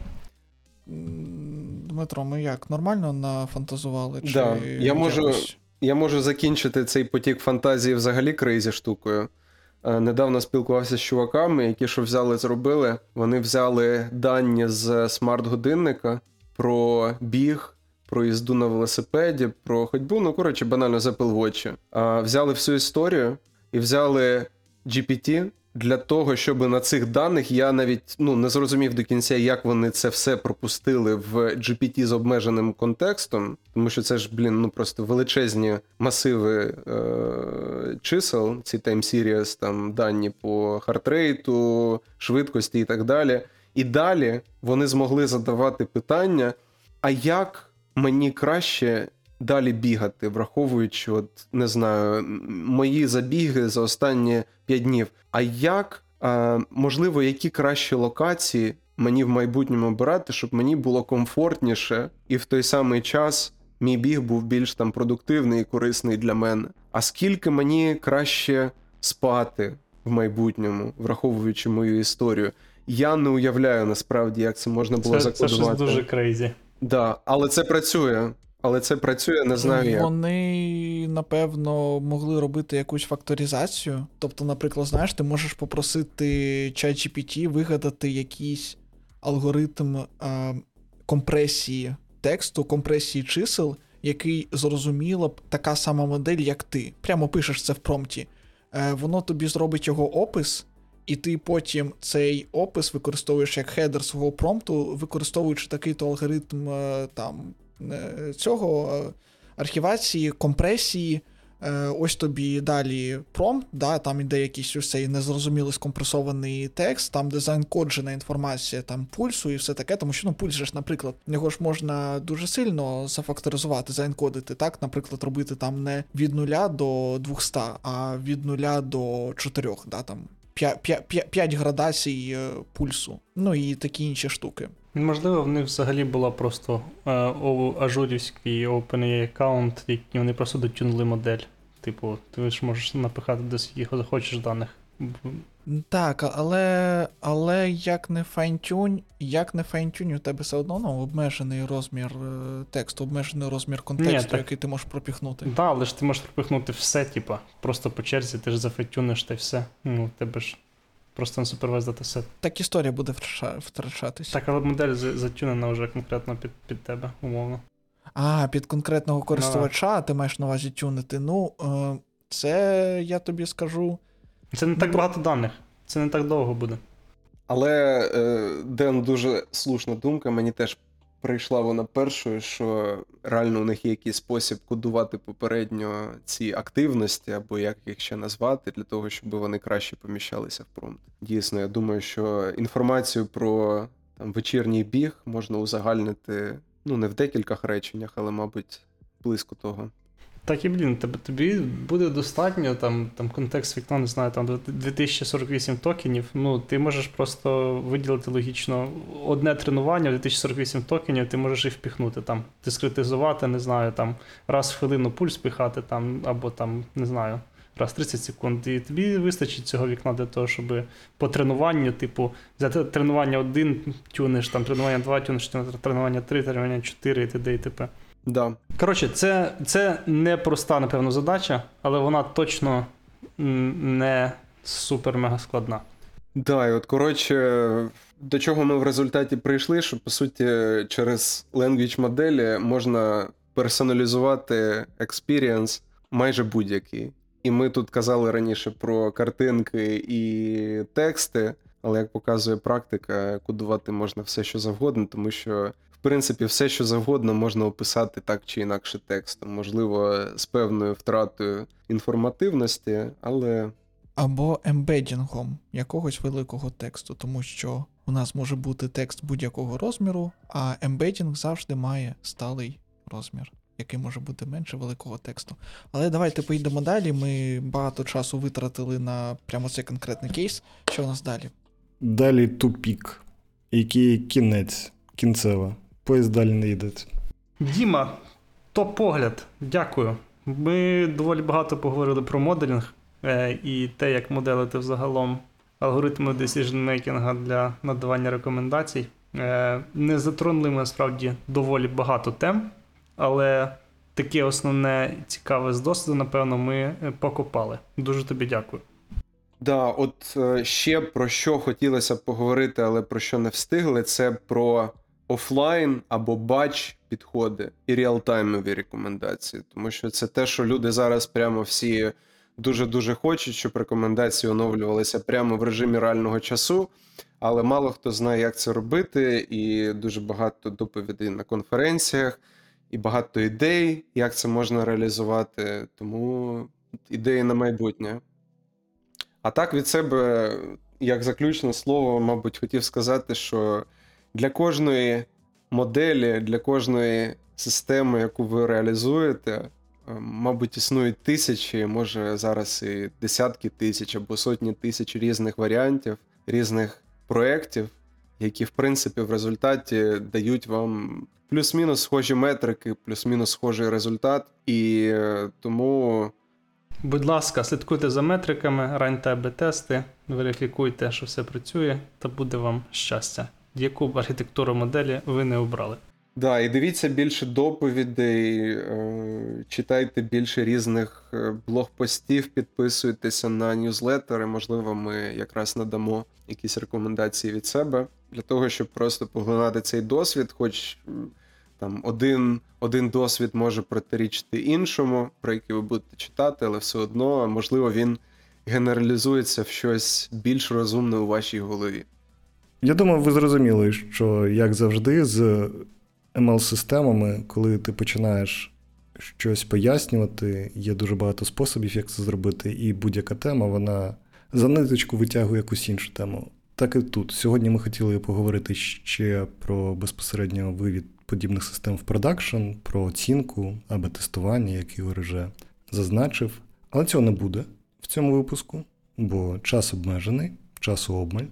Дмитро, ми як? Нормально нафантазували? Чи Да, я можу- якось? Я можу закінчити цей потік фантазії взагалі crazy штукою. Е, Недавно спілкувався з чуваками, які що взяли, зробили. Вони взяли дані з смарт-годинника про біг, про їзду на велосипеді, про ходьбу, ну коротше, банально з Apple Watch. А, Взяли всю історію і взяли GPT для того, щоб на цих даних я навіть ну, не зрозумів до кінця, як вони це все пропустили в GPT з обмеженим контекстом, тому що це ж, блін, ну просто величезні масиви е- чисел, ці time series, там дані по хартрейту, швидкості і так далі. І далі вони змогли задавати питання: а як мені краще далі бігати, враховуючи, от не знаю, мої забіги за останні 5 днів. А як, а, можливо, які кращі локації мені в майбутньому обирати, щоб мені було комфортніше, і в той самий час мій біг був більш там продуктивний і корисний для мене. А скільки мені краще спати в майбутньому, враховуючи мою історію? Я не уявляю насправді, як це можна було Це, це щось дуже крейзі. Да, але це працює. Але це працює, не знаю як. Вони, напевно, могли робити якусь факторизацію. Тобто, наприклад, знаєш, ти можеш попросити ChatGPT вигадати якийсь алгоритм а, компресії тексту, компресії чисел, який зрозуміла б така сама модель, як ти. Прямо пишеш це в промпті. Е, воно тобі зробить його опис, і ти потім цей опис використовуєш як хедер свого промпту, використовуючи такий-то алгоритм е, там цього е, архівації, компресії, Е, ось тобі далі промпт, да, там іде якийсь ось цей незрозумілий скомпресований текст, там де заенкоджена інформація там пульсу і все таке, тому що ну пульс же ж, наприклад, його ж можна дуже сильно зафакторизувати, заенкодити, так, наприклад, робити там не від 0 до 200, а від 0 до 4, да, там 5, градацій е, пульсу, ну і такі інші штуки. Можливо, в них взагалі була просто е, ажурівський OpenAI аккаунт, який вони просто дотюнули модель. Типу, ти ж можеш напихати до скільки захочеш даних. Так, але, але як не файнтюнь, як не файнтюнь, у тебе все одно ну, обмежений розмір е, тексту, обмежений розмір контексту, так. який ти можеш пропіхнути. Да, але ж ти можеш пропихнути все, типа, просто по черзі, ти ж зафетюниш та й все. Ну, тебе ж просто не супервайз датасет. Так історія буде втрача- втрачатись. Так, але модель затюнена вже конкретно під, під тебе, умовно. А, під конкретного користувача ти маєш на увазі тюнити. Ну, е, це я тобі скажу. Це не так багато даних, це не так довго буде. Але е, Ден дуже слушна думка. Мені теж прийшла вона першою, що реально у них є якийсь спосіб кодувати попередньо ці активності, або як їх ще назвати, для того, щоб вони краще поміщалися в промпт. Дійсно, я думаю, що інформацію про там, вечірній біг можна узагальнити ну, не в декількох реченнях, але, мабуть, близько того. Так і блін, тобі буде достатньо там, там контекст вікна, не знаю, там 2048 токенів. Ну, ти можеш просто виділити логічно одне тренування, 2048 токенів, ти можеш і впіхнути там, дискретизувати, не знаю, там раз в хвилину пульс піхати, там, або там, не знаю, раз 30 секунд. І тобі вистачить цього вікна для того, щоб по тренуванню, типу, взяти тренування 1 тюниш, там тренування 2 тюниш, тренування 3, тренування 4 і т.д. і т.п. Да. Коротше, це, це не проста, напевно, задача, але вона точно не супер-мега складна. Да, і от коротше, до чого ми в результаті прийшли, що по суті через language моделі можна персоналізувати experience майже будь-який. І ми тут казали раніше про картинки і тексти, але як показує практика, кодувати можна все, що завгодно, тому що, в принципі, все, що завгодно, можна описати так чи інакше текстом. Можливо, з певною втратою інформативності, але Або ембедінгом якогось великого тексту, тому що у нас може бути текст будь-якого розміру, а ембедінг завжди має сталий розмір, який може бути менше великого тексту. Але давайте поїдемо далі. Ми багато часу витратили на прямо цей конкретний кейс. Що у нас далі? Далі тупік, який кінець, кінцева. Поїзд далі не їде. Діма, топ-погляд, дякую. Ми доволі багато поговорили про моделінг е, і те, як моделити взагалом алгоритми decision-making для надавання рекомендацій. Е, не затронули ми насправді доволі багато тем, але таке основне цікаве з досвіду, напевно, ми е, покопали. Дуже тобі дякую. Да, от е, ще про що хотілося б поговорити, але про що не встигли, це про офлайн або бач підходи і реалтаймові рекомендації. Тому що це те, що люди зараз прямо всі дуже-дуже хочуть, щоб рекомендації оновлювалися прямо в режимі реального часу. Але мало хто знає, як це робити, і дуже багато доповідей на конференціях, і багато ідей, як це можна реалізувати. Тому ідеї на майбутнє. А так від себе, як заключне слово, мабуть, хотів сказати, що для кожної моделі, для кожної системи, яку ви реалізуєте, е, мабуть, існують тисячі, може зараз і десятки тисяч або сотні тисяч різних варіантів, різних проєктів, які, в принципі, в результаті дають вам плюс-мінус схожі метрики, плюс-мінус схожий результат. І е, тому. Будь ласка, слідкуйте за метриками, раньте АБ-тести, верифікуйте, що все працює, та буде вам щастя. Яку б архітектуру моделі ви не обрали. Да, і дивіться більше доповідей, е, читайте більше різних е, блогпостів, підписуйтеся на ньюзлеттери. Можливо, ми якраз надамо якісь рекомендації від себе для того, щоб просто поглинати цей досвід, хоч там один, один досвід може протирічити іншому, про який ви будете читати, але все одно, можливо, він генералізується в щось більш розумне у вашій голові. Я думаю, ви зрозуміли, що як завжди, з ML-системами, коли ти починаєш щось пояснювати. Є дуже багато способів, як це зробити, і будь-яка тема, вона за ниточку витягує якусь іншу тему. Так і тут. Сьогодні ми хотіли поговорити ще про безпосередньо вивід подібних систем в продакшн, про оцінку або тестування, як Ігор вже зазначив. Але цього не буде в цьому випуску, бо час обмежений, часу обмаль,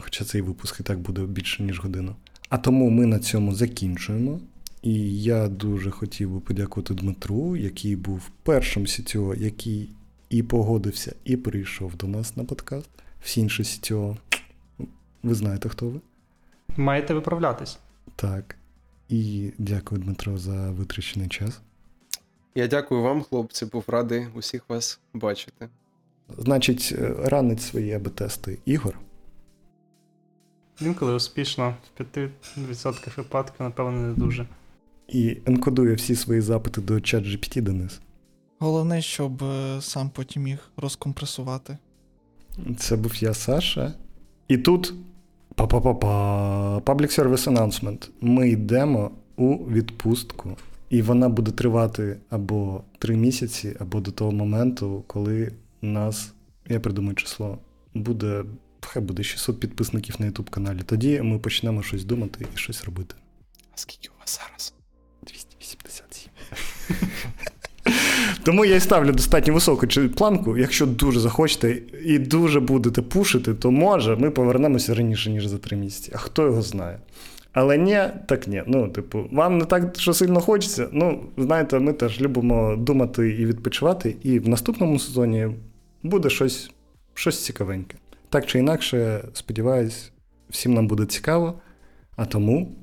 хоча цей випуск і так буде більше, ніж годину. А тому ми на цьому закінчуємо. І я дуже хотів би подякувати Дмитру, який був першим CTO, який і погодився, і прийшов до нас на подкаст. Всі інші CTO, ви знаєте, хто ви? Маєте виправлятись. Так. І дякую, Дмитро, за витрачений час. Я дякую вам, хлопці, був радий усіх вас бачити. Значить, е, ранить свої АБ-тести Ігор. Інколи успішно, в 5% випадків, напевно, не дуже. І енкодує всі свої запити до ChatGPT Денис. Головне, щоб е, сам потім їх розкомпресувати. Це був я, Саша. І тут па-па-па-па, Public Service Announcement. Ми йдемо у відпустку, і вона буде тривати або три місяці, або до того моменту, коли нас, я придумаю число, буде, хай буде 600 підписників на YouTube каналі. Тоді ми почнемо щось думати і щось робити. А скільки у вас зараз? 287. Тому я і ставлю достатньо високу планку. Якщо дуже захочете і дуже будете пушити, то може ми повернемося раніше, ніж за три місяці. А хто його знає? Але ні, так ні. Ну, типу, вам не так, що сильно хочеться. Ну, знаєте, ми теж любимо думати і відпочивати, і в наступному сезоні буде щось, щось цікавеньке. Так чи інакше, сподіваюсь, всім нам буде цікаво. А тому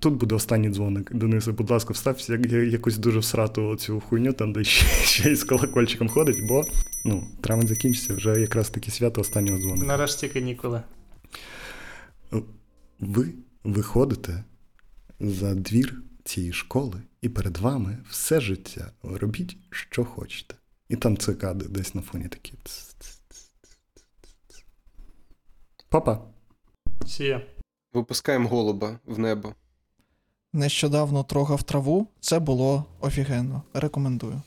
Тут буде останній дзвоник. Денисе, будь ласка, встався як, я- якусь дуже всрату цю хуйню, там, де ще, ще й з колокольчиком ходить, бо ну, травень закінчиться, вже якраз таки свято останнього дзвоника. Нарешті канікули. Ви виходите за двір цієї школи, і перед вами все життя. Робіть, що хочете. І там цикади десь на фоні такі. Папа. Сія. Випускаємо голуба в небо. Нещодавно трогав траву, це було офігенно. Рекомендую.